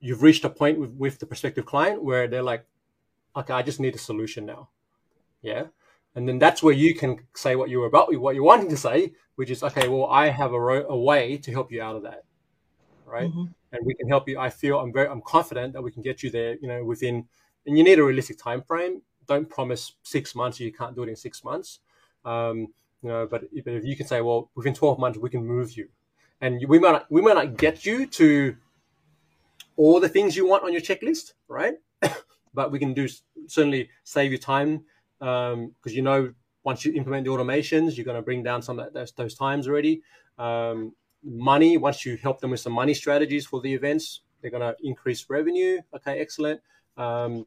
you've reached a point with, with the prospective client where they're like, okay, I just need a solution now. Yeah. And then that's where you can say what you were about, what you're wanting to say, which is, okay, well, I have a, ro- a way to help you out of that. Right. Mm-hmm. And we can help you. I feel I'm very, I'm confident that we can get you there, you know, within, and you need a realistic time frame. Don't promise six months. You can't do it in six months. Um, you know, but, but if you can say, well, within 12 months, we can move you and we might, not, we might not get you to all the things you want on your checklist, right? but we can do certainly save you time because um, you know once you implement the automations, you're going to bring down some of those, those times already. Um, money, once you help them with some money strategies for the events, they're going to increase revenue. Okay, excellent. Um,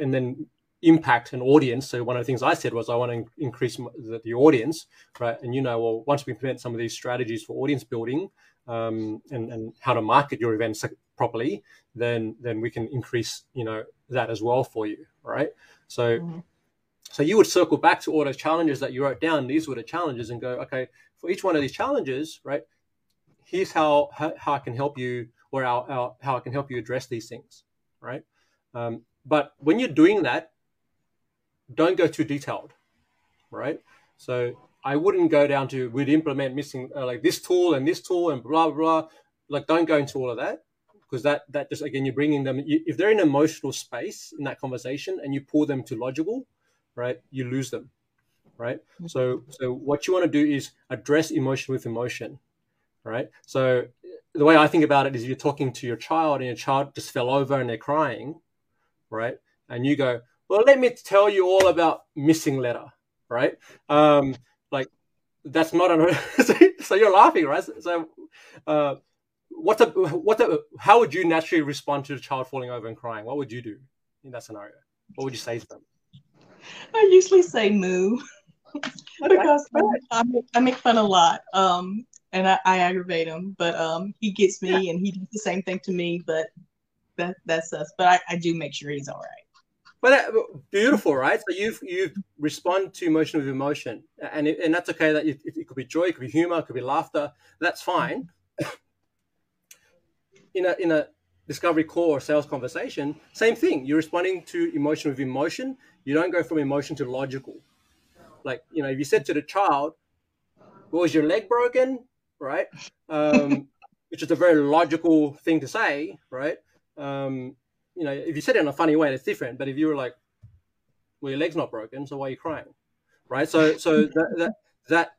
and then impact an audience. So one of the things I said was I want to increase the, the, audience, right? And you know, well, once we implement some of these strategies for audience building um, and, and how to market your events properly, then then we can increase you know that as well for you, right? So. Mm-hmm. So you would circle back to all those challenges that you wrote down. These were the challenges, and go, okay, for each one of these challenges, right? Here's how how, how I can help you, or how I can help you address these things, right? Um, but when you're doing that, don't go too detailed, right? So I wouldn't go down to we'd implement missing uh, like this tool and this tool and blah blah. Like don't go into all of that because that that just again you're bringing them. You, if they're in emotional space in that conversation and you pull them to logical, right? You lose them, right? Mm-hmm. So so what you want to do is address emotion with emotion, right? So the way I think about it is you're talking to your child and your child just fell over and they're crying, right? And you go, well, let me tell you all about missing letter, right? Um, like that's not an so you're laughing, right? So, uh, what the what the how would you naturally respond to a child falling over and crying? What would you do in that scenario? What would you say to them? I usually say moo because I make, I make fun a lot. Um, and I, I, aggravate him, but um, he gets me yeah. and he does the same thing to me. But that that's us. But I, I do make sure he's all right. But that, beautiful, right? So you you respond to emotion with emotion, and it, and that's okay. That it, it, could be joy, it could be humor, it could be laughter. That's fine. in a in a discovery call or sales conversation, same thing. You're responding to emotion with emotion. You don't go from emotion to logical. Like you know, if you said to the child, "Well, was your leg broken?" Right, um, which is a very logical thing to say, right? Um, you know, if you said it in a funny way, it's different. But if you were like, "Well, your leg's not broken, so why are you crying?" Right? So, so that that that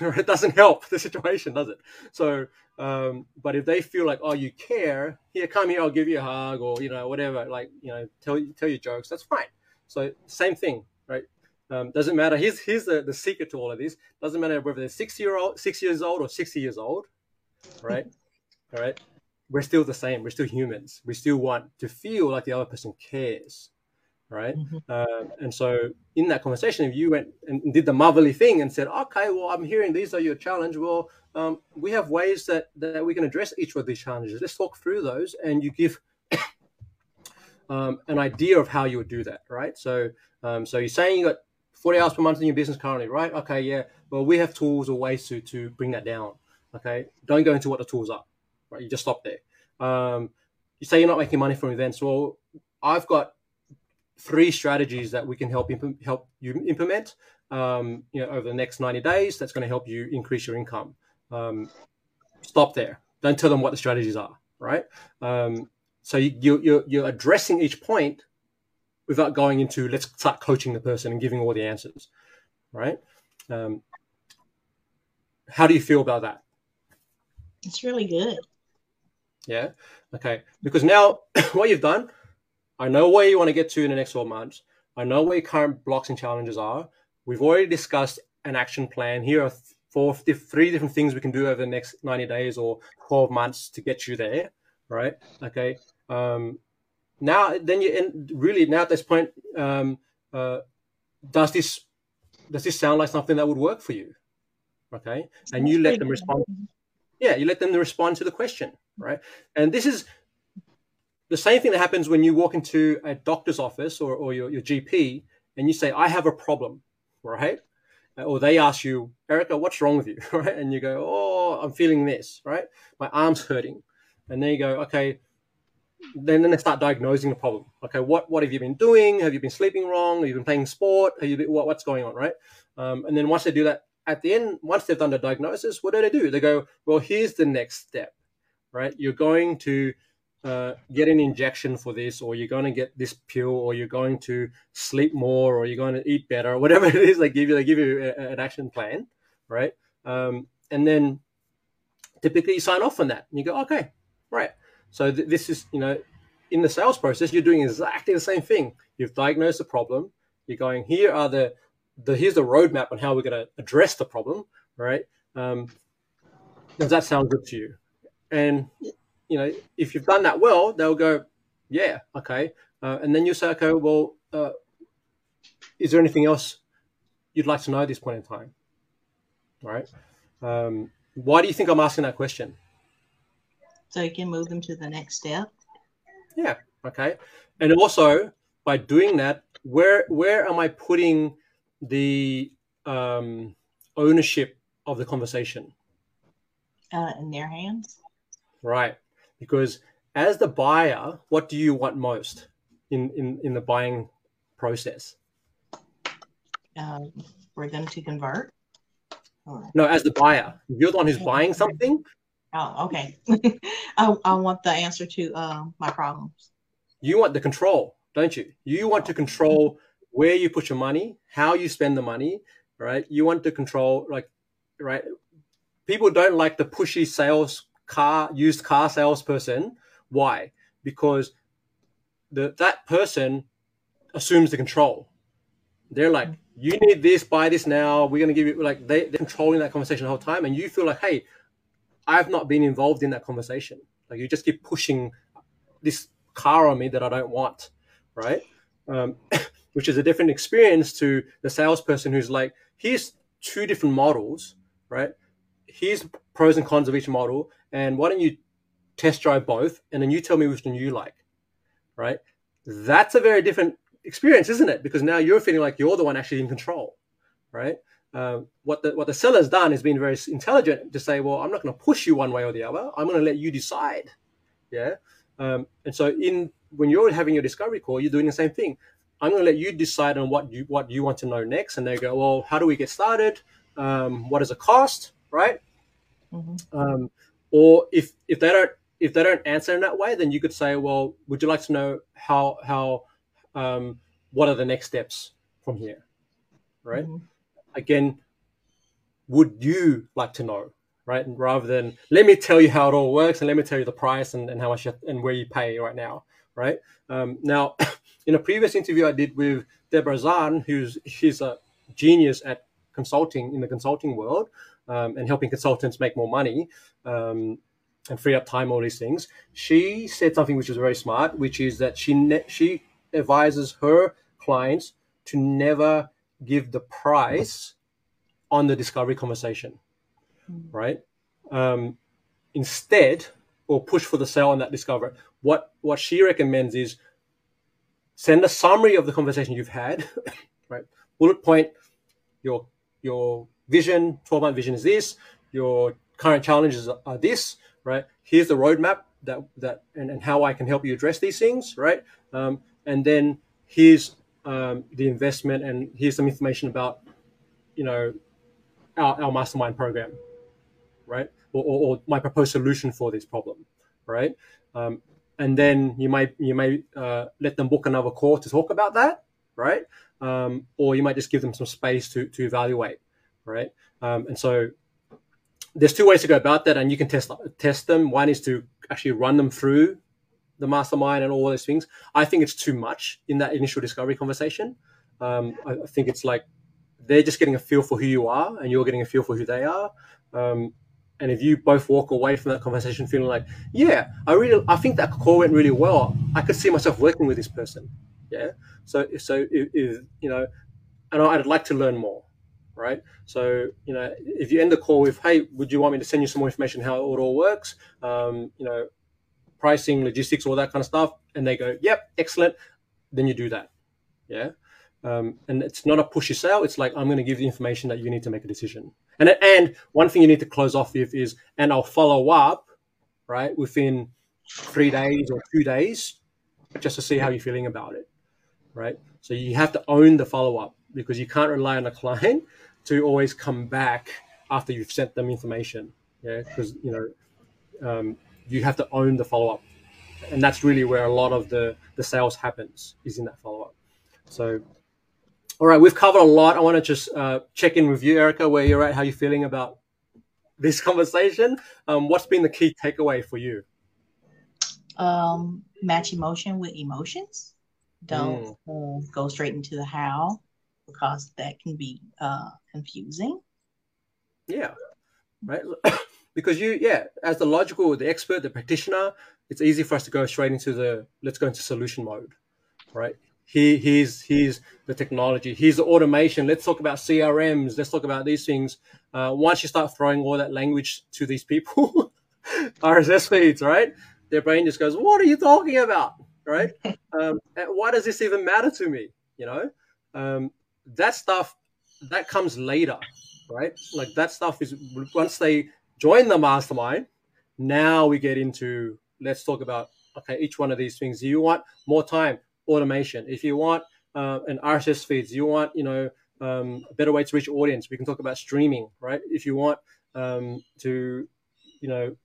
it doesn't help the situation, does it? So, um, but if they feel like, "Oh, you care," here, come here, I'll give you a hug, or you know, whatever. Like, you know, tell tell your jokes. That's fine. So same thing, right? Um, doesn't matter. Here's here's the, the secret to all of this. Doesn't matter whether they're six year old, six years old, or sixty years old, right? all right. We're still the same. We're still humans. We still want to feel like the other person cares, right? Mhm. Uh, and so in that conversation, if you went and did the motherly thing and said, "Okay, well, I'm hearing these are your challenge. Well, um, we have ways that that we can address each of these challenges. Let's talk through those." And you give um, an idea of how you would do that, right? So, um, so you're saying you got 40 hours per month in your business currently, right? Okay, yeah. Well, we have tools or ways to to bring that down. Okay, don't go into what the tools are, right? You just stop there. Um, you say you're not making money from events. Well, I've got three strategies that we can help imp- help you implement. Um, you know, over the next 90 days, that's going to help you increase your income. Um, stop there. Don't tell them what the strategies are, right? Um, so you, you, you're, you're addressing each point without going into let's start coaching the person and giving all the answers, right? Um, how do you feel about that? It's really good. Yeah. Okay. Because now what you've done, I know where you want to get to in the next 12 months. I know where your current blocks and challenges are. We've already discussed an action plan. Here are four, three different things we can do over the next 90 days or 12 months to get you there. Right. Okay. Um, now, then you in, really now at this point, um, uh, does this does this sound like something that would work for you? Okay. And you let them respond yeah you let them respond to the question right? And this is the same thing that happens when you walk into a doctor's office or, or your, your gp and you say i have a problem right? Or they ask you erica what's wrong with you? Right? And you go oh i'm feeling this right? My arm's hurting. And then you go okay. Then, then they start diagnosing the problem. Okay what what have you been doing? Have you been sleeping wrong? Have you been playing sport? Have you been, what, what's going on? Right? Um, and then once they do that at the end, once they've done the diagnosis, what do they do? They go, well, here's the next step, right? You're going to uh, get an injection for this, or you're going to get this pill, or you're going to sleep more, or you're going to eat better, or whatever it is. They give you, they give you a, an action plan, right? Um, and then typically you sign off on that, and you go, okay, right. So th- this is, you know, in the sales process, you're doing exactly the same thing. You've diagnosed the problem. You're going, here are the the here's the roadmap on how we're going to address the problem, right? Um, does that sound good to you? And you know, if you've done that well, they'll go, yeah, okay. Uh, and then you'll say, okay, well, uh, is there anything else you'd like to know at this point in time? Right? Um, why do you think I'm asking that question? So you can move them to the next step. Yeah. Okay. And also by doing that, where where am I putting the um, ownership of the conversation? Uh, in their hands. Right. Because as the buyer, what do you want most in, in, in the buying process? Uh, for them to convert. Or- No, as the buyer. You're the one who's buying something, Oh, okay. I, I want the answer to uh, my problems. you want the control, don't you? You want to control where you put your money, how you spend the money, right? You want to control, like, right? People don't like the pushy sales car, used car salesperson. Why? Because the that person assumes the control. They're like, you need this, buy this now. We're gonna give you like they, they're controlling that conversation the whole time, and you feel like, hey, I've not been involved in that conversation. Like you just keep pushing this car on me that I don't want, right? Um, which is a different experience to the salesperson who's like, here's two different models, right? Here's pros and cons of each model, and why don't you test drive both, and then you tell me which one you like, right? That's a very different experience, isn't it? Because now you're feeling like you're the one actually in control, right? Um, what the what the seller's done is been very intelligent to say, well, I'm not going to push you one way or the other. I'm going to let you decide. Yeah. Um, and so in when you're having your discovery call, you're doing the same thing. I'm going to let you decide on what you what you want to know next, and they go, well, how do we get started? Um, what is the cost, right? Mhm. Or if if they don't if they don't answer in that way, then you could say, well, would you like to know how how um, what are the next steps from here, right? Mhm. again, would you like to know, right? And rather than let me tell you how it all works and let me tell you the price and, and how much and where you pay right now, right? Um, now, in a previous interview I did with Deborah Zahn, who's she's a genius at consulting in the consulting world um, and helping consultants make more money um, and free up time, all these things. She said something which is very smart, which is that she ne- she advises her clients to never give the price on the discovery conversation, mm. right? Um, instead, or push for the sale on that discovery. What what she recommends is send a summary of the conversation you've had, right? Bullet point your your vision, 12 month vision is this, your current challenges are this, right? Here's the roadmap that that and, and how I can help you address these things, right? Um, and then here's um, the investment and here's some information about you know our, our mastermind program, right? Or, or, or my proposed solution for this problem, right? Um, and then you might you may uh, let them book another call to talk about that, right? Um, or you might just give them some space to to evaluate, right? Um, and so there's two ways to go about that, and you can test test them. One is to actually run them through the mastermind and all those things. I think it's too much in that initial discovery conversation. Um, I, I think it's like they're just getting a feel for who you are, and you're getting a feel for who they are. Um, and if you both walk away from that conversation feeling like, yeah, I really, I think that call went really well. I could see myself working with this person. Yeah. So, so if, if you know, and I'd like to learn more, right? So, you know, if you end the call with, hey, would you want me to send you some more information how it all works? Um, you know, pricing, logistics, all that kind of stuff, and they go, yep, excellent. Then you do that. Yeah. Um, and it's not a pushy sale. It's like I'm going to give you information that you need to make a decision. And and one thing you need to close off with is, and I'll follow up, right, within three days or two days, just to see how you're feeling about it, right. So you have to own the follow up because you can't rely on a client to always come back after you've sent them information. Yeah, because you know um, you have to own the follow up, and that's really where a lot of the the sales happens is in that follow up. So all right, we've covered a lot. I want to just uh, check in with you, Erica, where you're at, how you're feeling about this conversation. Um, what's been the key takeaway for you? Um, match emotion with emotions. Don't mm. uh, go straight into the how because that can be uh, confusing. Yeah, right. because you, yeah, as the logical, the expert, the practitioner, it's easy for us to go straight into the let's go into solution mode, right? he he's he's the technology he's the automation. Let's talk about crms let's talk about these things. Uh, once you start throwing all that language to these people rss feeds right? Their brain just goes what are you talking about? Right? Um, why does this even matter to me? You know? Um, that stuff that comes later right like that stuff is once they join the mastermind now we get into let's talk about okay each one of these things do you want more time automation. If you want uh, an RSS feeds, you want you know um, a better way to reach audience. We can talk about streaming, right? If you want um, to you know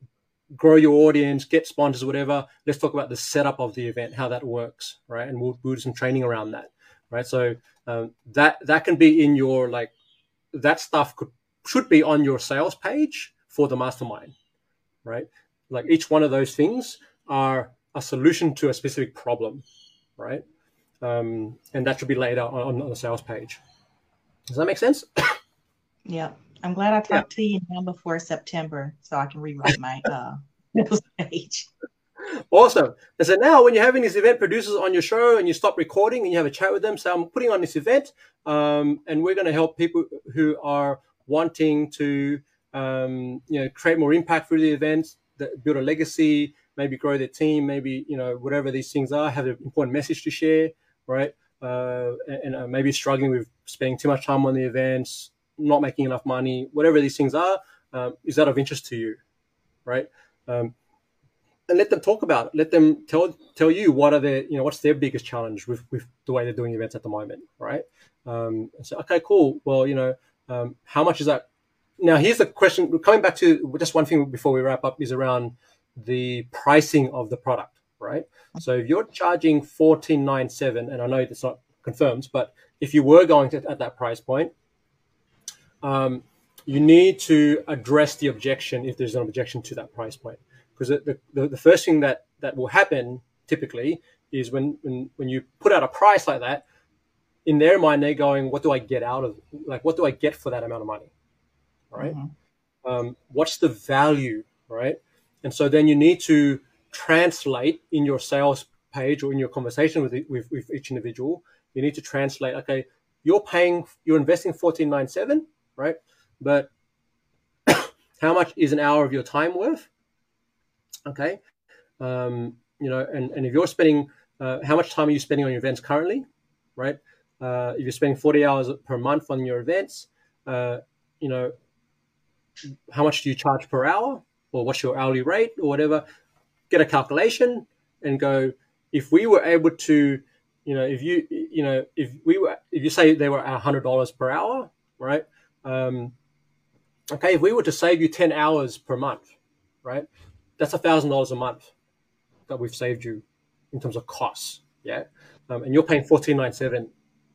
grow your audience, get sponsors, whatever. Let's talk about the setup of the event, how that works, right? And we'll, we'll do some training around that, right? So um, that that can be in your like that stuff could should be on your sales page for the mastermind, right? Like each one of those things are a solution to a specific problem, right? Um, and that should be laid out on, on the sales page. Does that make sense? yeah. I'm glad I talked yeah. to you now before September so I can rewrite my uh, page. Awesome. And so now, when you're having these event producers on your show and you stop recording and you have a chat with them, so I'm putting on this event, um, and we're going to help people who are wanting to, um, you know, create more impact through the event, that build a legacy, maybe grow their team, maybe you know whatever these things are, have an important message to share, right? Uh, and, maybe struggling with spending too much time on the events, not making enough money, whatever these things are, um, is that of interest to you, right? Um, and let them talk about it. Let them tell tell you what are their you know what's their biggest challenge with with the way they're doing events at the moment, right? Um, so okay, cool. Well, you know, um, how much is that? Now, here's the question. Coming back to just one thing before we wrap up is around the pricing of the product, right? So if you're charging fourteen nine seven, and I know it's not confirmed, but if you were going to at that price point, um, you need to address the objection if there's an objection to that price point, because the, the, the first thing that that will happen typically is when, when when you put out a price like that, in their mind they're going, "What do I get out of like what do I get for that amount of money?" Right? Mm-hmm. Um, what's the value? Right? And so then you need to translate in your sales page or in your conversation with, with, with each individual. You need to translate. Okay, you're paying, you're investing fourteen nine seven, right? But how much is an hour of your time worth? Okay, um, you know, and, and if you're spending, uh, how much time are you spending on your events currently, right? Uh, if you're spending 40 hours per month on your events, uh, you know, how much do you charge per hour or what's your hourly rate or whatever? Get a calculation and go, if we were able to, you know, if you, you know, if we were, if you say they were $100 per hour, right? Um, okay, if we were to save you 10 hours per month, right? That's a thousand dollars a month that we've saved you in terms of costs. Yeah. Um, and you're paying 1497,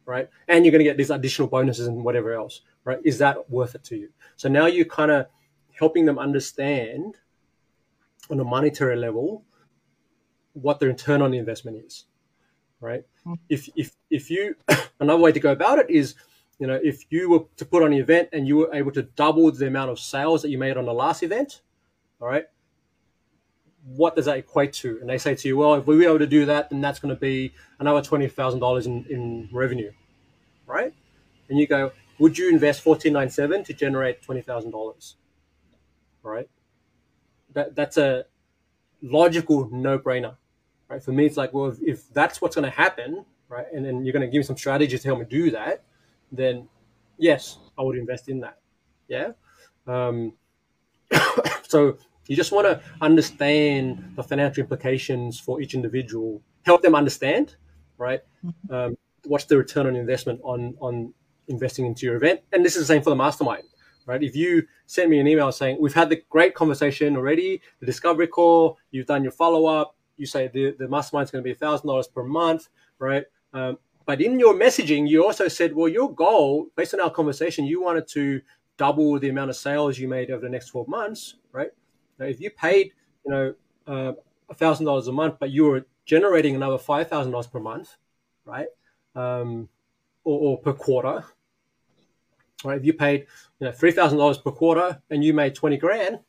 right? And you're going to get these additional bonuses and whatever else, right? Is that worth it to you? So now you're kind of helping them understand on a monetary level what their return on the investment is, right? Mm-hmm. If, if, if you, another way to go about it is, you know, if you were to put on an event and you were able to double the amount of sales that you made on the last event, all right, what does that equate to? And they say to you, well, if we were able to do that, then that's going to be another twenty thousand dollars in revenue, right? And you go, would you invest fourteen nine seven to generate twenty thousand dollars? Right. That that's a logical no brainer, right? For me, it's like, well, if, if that's what's going to happen, right, and then you're going to give me some strategies to help me do that, then yes, I would invest in that. Yeah. Um, so you just want to understand the financial implications for each individual, help them understand, right? Mm-hmm. Um, what's the return on investment on on investing into your event? And this is the same for the mastermind, right? If you send me an email saying we've had the great conversation already, the discovery call, you've done your follow up, you say the the mastermind is going to be a thousand dollars per month, right? Um, but in your messaging, you also said, well, your goal, based on our conversation, you wanted to double the amount of sales you made over the next 12 months, right? Now, if you paid, you know, uh, a thousand dollars a month, but you were generating another five thousand dollars per month, right, um, or, or, per quarter, right? If you paid, you know, three thousand dollars per quarter and you made twenty grand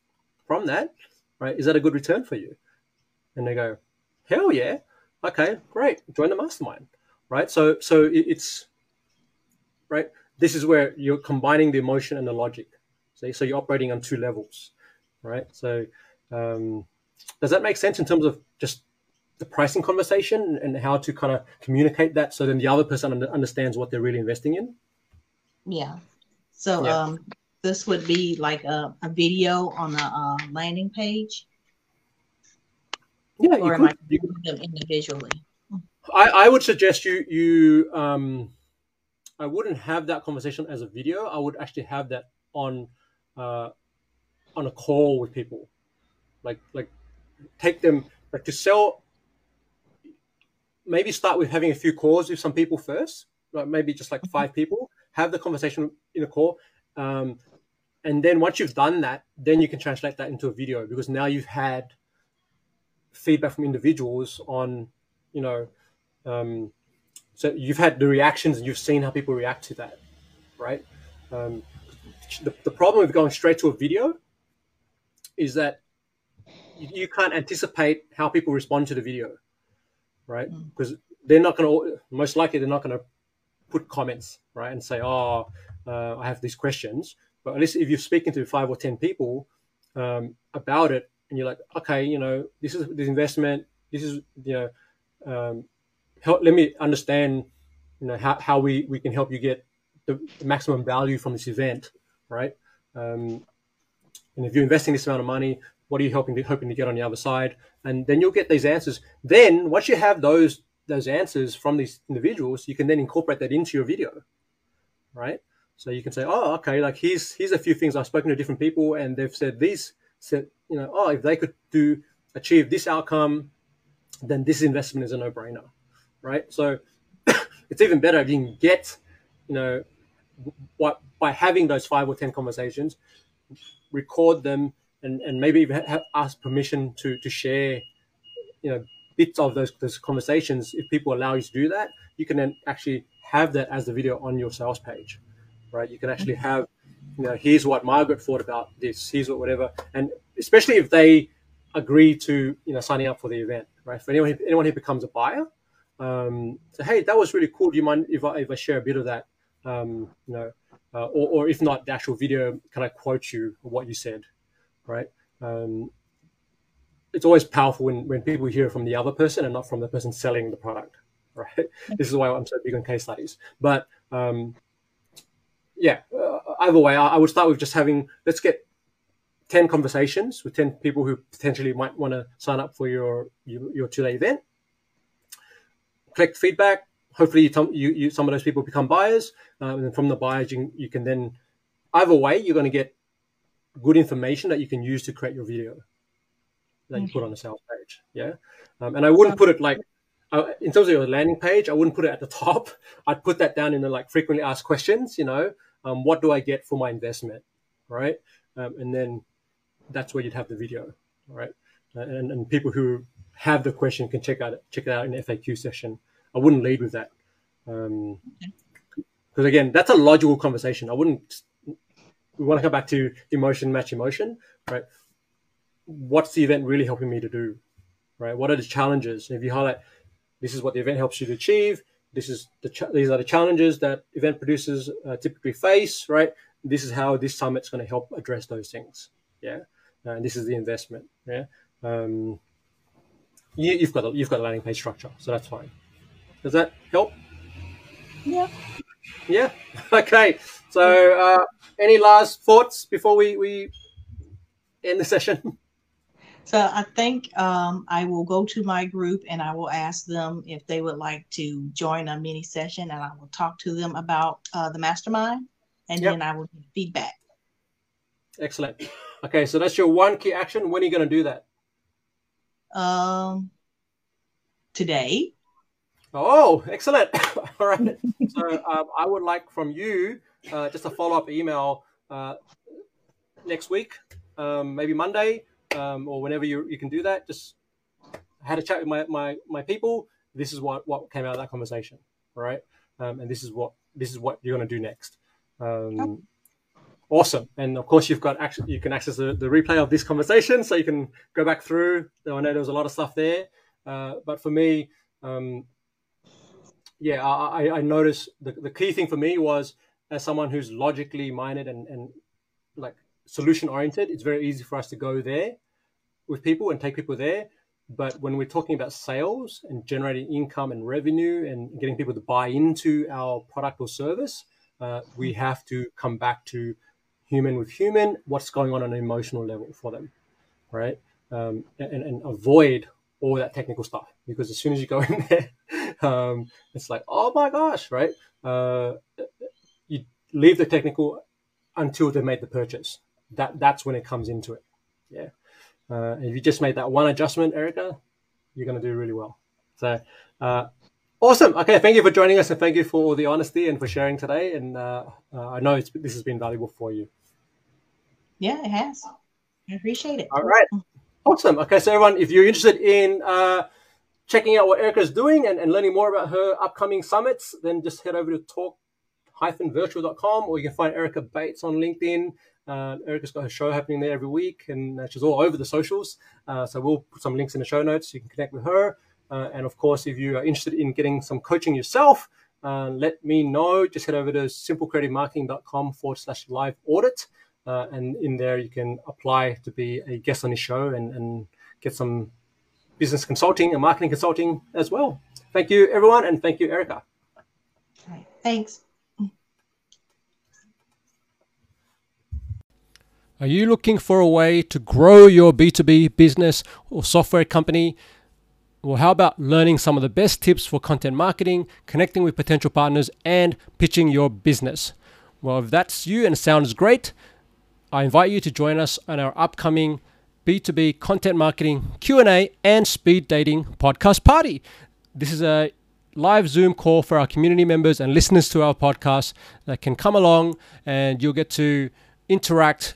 from that, right? Is that a good return for you? And they go, hell yeah, okay, great, join the mastermind, right? So, so it's right. This is where you're combining the emotion and the logic. See, so you're operating on two levels right? So um, does that make sense in terms of just the pricing conversation and how to kind of communicate that so then the other person understands what they're really investing in? Yeah. So yeah. Um, this would be like a, a video on a, uh, landing page. Yeah, or am could, I you, them individually? I, I would suggest you you um, I wouldn't have that conversation as a video. I would actually have that on uh, on a call with people, like like take them like to sell. Maybe start with having a few calls with some people first, like maybe just like five mm-hmm. people. Have the conversation in a call, um, and then once you've done that, then you can translate that into a video because now you've had feedback from individuals on, you know, um, so you've had the reactions and you've seen how people react to that, right? Um, the, the problem with going straight to a video is that you can't anticipate how people respond to the video, right? Because mm. they're not going to, most likely, they're not going to put comments, right, and say, "Oh, uh, I have these questions." But at least if you're speaking to five or ten people um, about it, and you're like, "Okay, you know, this is this investment. This is you know, um, help, let me understand, you know, how, how we we can help you get the, the maximum value from this event, right?" Um, and if you're investing this amount of money, what are you hoping to, hoping to get on the other side? And then you'll get these answers. Then once you have those those answers from these individuals, you can then incorporate that into your video, right? So you can say, oh, okay, like here's here's a few things I've spoken to different people, and they've said these said, you know, oh, if they could do achieve this outcome, then this investment is a no brainer, right? So it's even better if you can get, you know, what by having those five or ten conversations, record them, and, and maybe even have, ask permission to, to share, you know, bits of those, those conversations, if people allow you to do that, you can then actually have that as the video on your sales page, right? You can actually have, you know, here's what Margaret thought about this, here's what whatever, and especially if they agree to, you know, signing up for the event, right? For anyone anyone who becomes a buyer, um, say, hey, that was really cool. Do you mind if I if I share a bit of that, um, you know, uh, or or if not the actual video, can I quote you what you said, right? Um, it's always powerful when, when people hear from the other person and not from the person selling the product, right? This is why I'm so big on case studies. But um, yeah, uh, either way, I, I, would start with just having let's get ten conversations with ten people who potentially might want to sign up for your your, your two day event. Collect feedback. Hopefully, you, you, you, some of those people become buyers, um, and from the buyers, you, you can then either way, you're going to get good information that you can use to create your video that you put on a sales page. Yeah, um, and I wouldn't put it like uh, in terms of your landing page. I wouldn't put it at the top. I'd put that down in the like frequently asked questions. You know, um, what do I get for my investment, right? Um, and then that's where you'd have the video, right? Uh, and, and people who have the question can check out check it out in the FAQ session. I wouldn't lead with that because um, again, that's a logical conversation. I wouldn't. We want to come back to emotion match emotion, right? what's the event really helping me to do, right? What are the challenges? And if you highlight, this is what the event helps you to achieve. This is the ch- these are the challenges that event producers uh, typically face, right? This is how this summit's going to help address those things. Yeah, and this is the investment. Yeah, um, you, have got a, you've got a landing page structure, so that's fine. Does that help? Yeah. Yeah. Okay. So, uh, any last thoughts before we we end the session? So I think um, I will go to my group and I will ask them if they would like to join a mini session, and I will talk to them about uh, the mastermind, and yep. then I will get feedback. Excellent. Okay, so that's your one key action. When are you going to do that? Um, today. Oh, excellent! All right. so um, I would like from you uh, just a follow up email uh, next week, um, maybe Monday um, or whenever you, you can do that, just had a chat with my, my, my people. This is what, what came out of that conversation. Right. Um, and this is what, this is what you're going to do next. Um, awesome. And of course you've got actually, you can access the, the replay of this conversation so you can go back through. I know there was a lot of stuff there. Uh, but for me, um, yeah, I, I noticed the, the key thing for me was as someone who's logically minded and, and like solution oriented, it's very easy for us to go there with people and take people there. But when we're talking about sales and generating income and revenue and getting people to buy into our product or service, uh, we have to come back to human with human, what's going on on an emotional level for them, right? Um, and, and avoid all that technical stuff because as soon as you go in there, um, it's like, oh my gosh, right? Uh, you leave the technical until they made the purchase. That that's when it comes into it. Yeah. Uh, if you just made that one adjustment, Erica, you're going to do really well. So, uh, awesome. Okay, thank you for joining us, and thank you for all the honesty and for sharing today. And uh, uh I know this has been valuable for you. Yeah, it has. I appreciate it. All right. Awesome. Okay, so everyone, if you're interested in uh, checking out what Erica's doing and, and learning more about her upcoming summits, then just head over to talk-virtual.com or you can find Erica Bates on LinkedIn. Uh, Erica's got her show happening there every week, and uh, she's all over the socials. Uh, so we'll put some links in the show notes. You can connect with her. Uh, and of course, if you are interested in getting some coaching yourself, uh, let me know. Just head over to simplecreativemarketing.com forward slash live audit. Uh, and in there, you can apply to be a guest on the show and, and get some business consulting and marketing consulting as well. Thank you, everyone, and thank you, Erica. Thanks. Are you looking for a way to grow your B2B business or software company? Well, how about learning some of the best tips for content marketing, connecting with potential partners, and pitching your business? Well, if that's you and sounds great, I invite you to join us on our upcoming B2B content marketing Q&A and speed dating podcast party. This is a live Zoom call for our community members and listeners to our podcast that can come along and you'll get to interact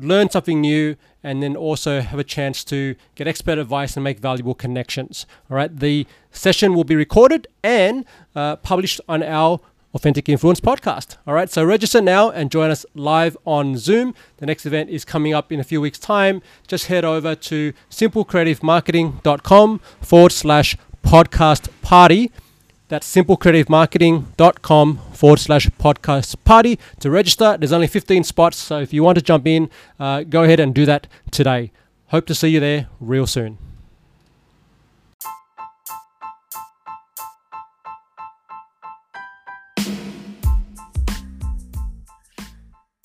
learn something new, and then also have a chance to get expert advice and make valuable connections. All right, the session will be recorded and uh, published on our Authentic Influence podcast. All right, so register now and join us live on Zoom. The next event is coming up in a few weeks' time. Just head over to simplecreativemarketing.com forward slash podcast party. That's simplecreativemarketing.com forward slash podcast party to register. There's only 15 spots, so if you want to jump in, uh, go ahead and do that today. Hope to see you there real soon.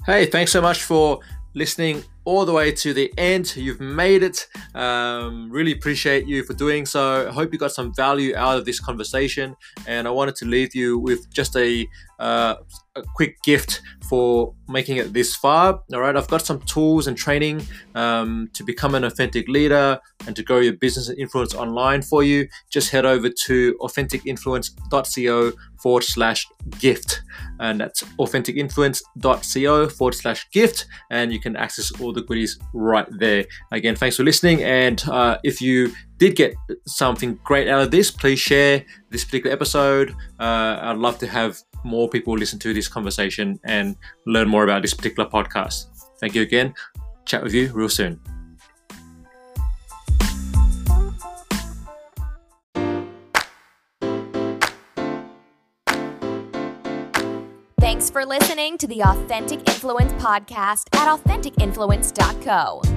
Hey, thanks so much for listening all the way to the end. You've made it. Um, really appreciate you for doing so. I hope you got some value out of this conversation. And I wanted to leave you with just a, uh, a quick gift for making it this far. All right, I've got some tools and training um, to become an authentic leader and to grow your business and influence online for you. Just head over to authenticinfluence.co forward slash gift. And that's authenticinfluence.co forward slash gift. And you can access all the goodies right there. Again, thanks for listening. And uh, if you did get something great out of this, please share this particular episode. Uh, I'd love to have more people listen to this conversation and learn more about this particular podcast. Thank you again. Chat with you real soon. Thanks for listening to the Authentic Influence podcast at AuthenticInfluence.co.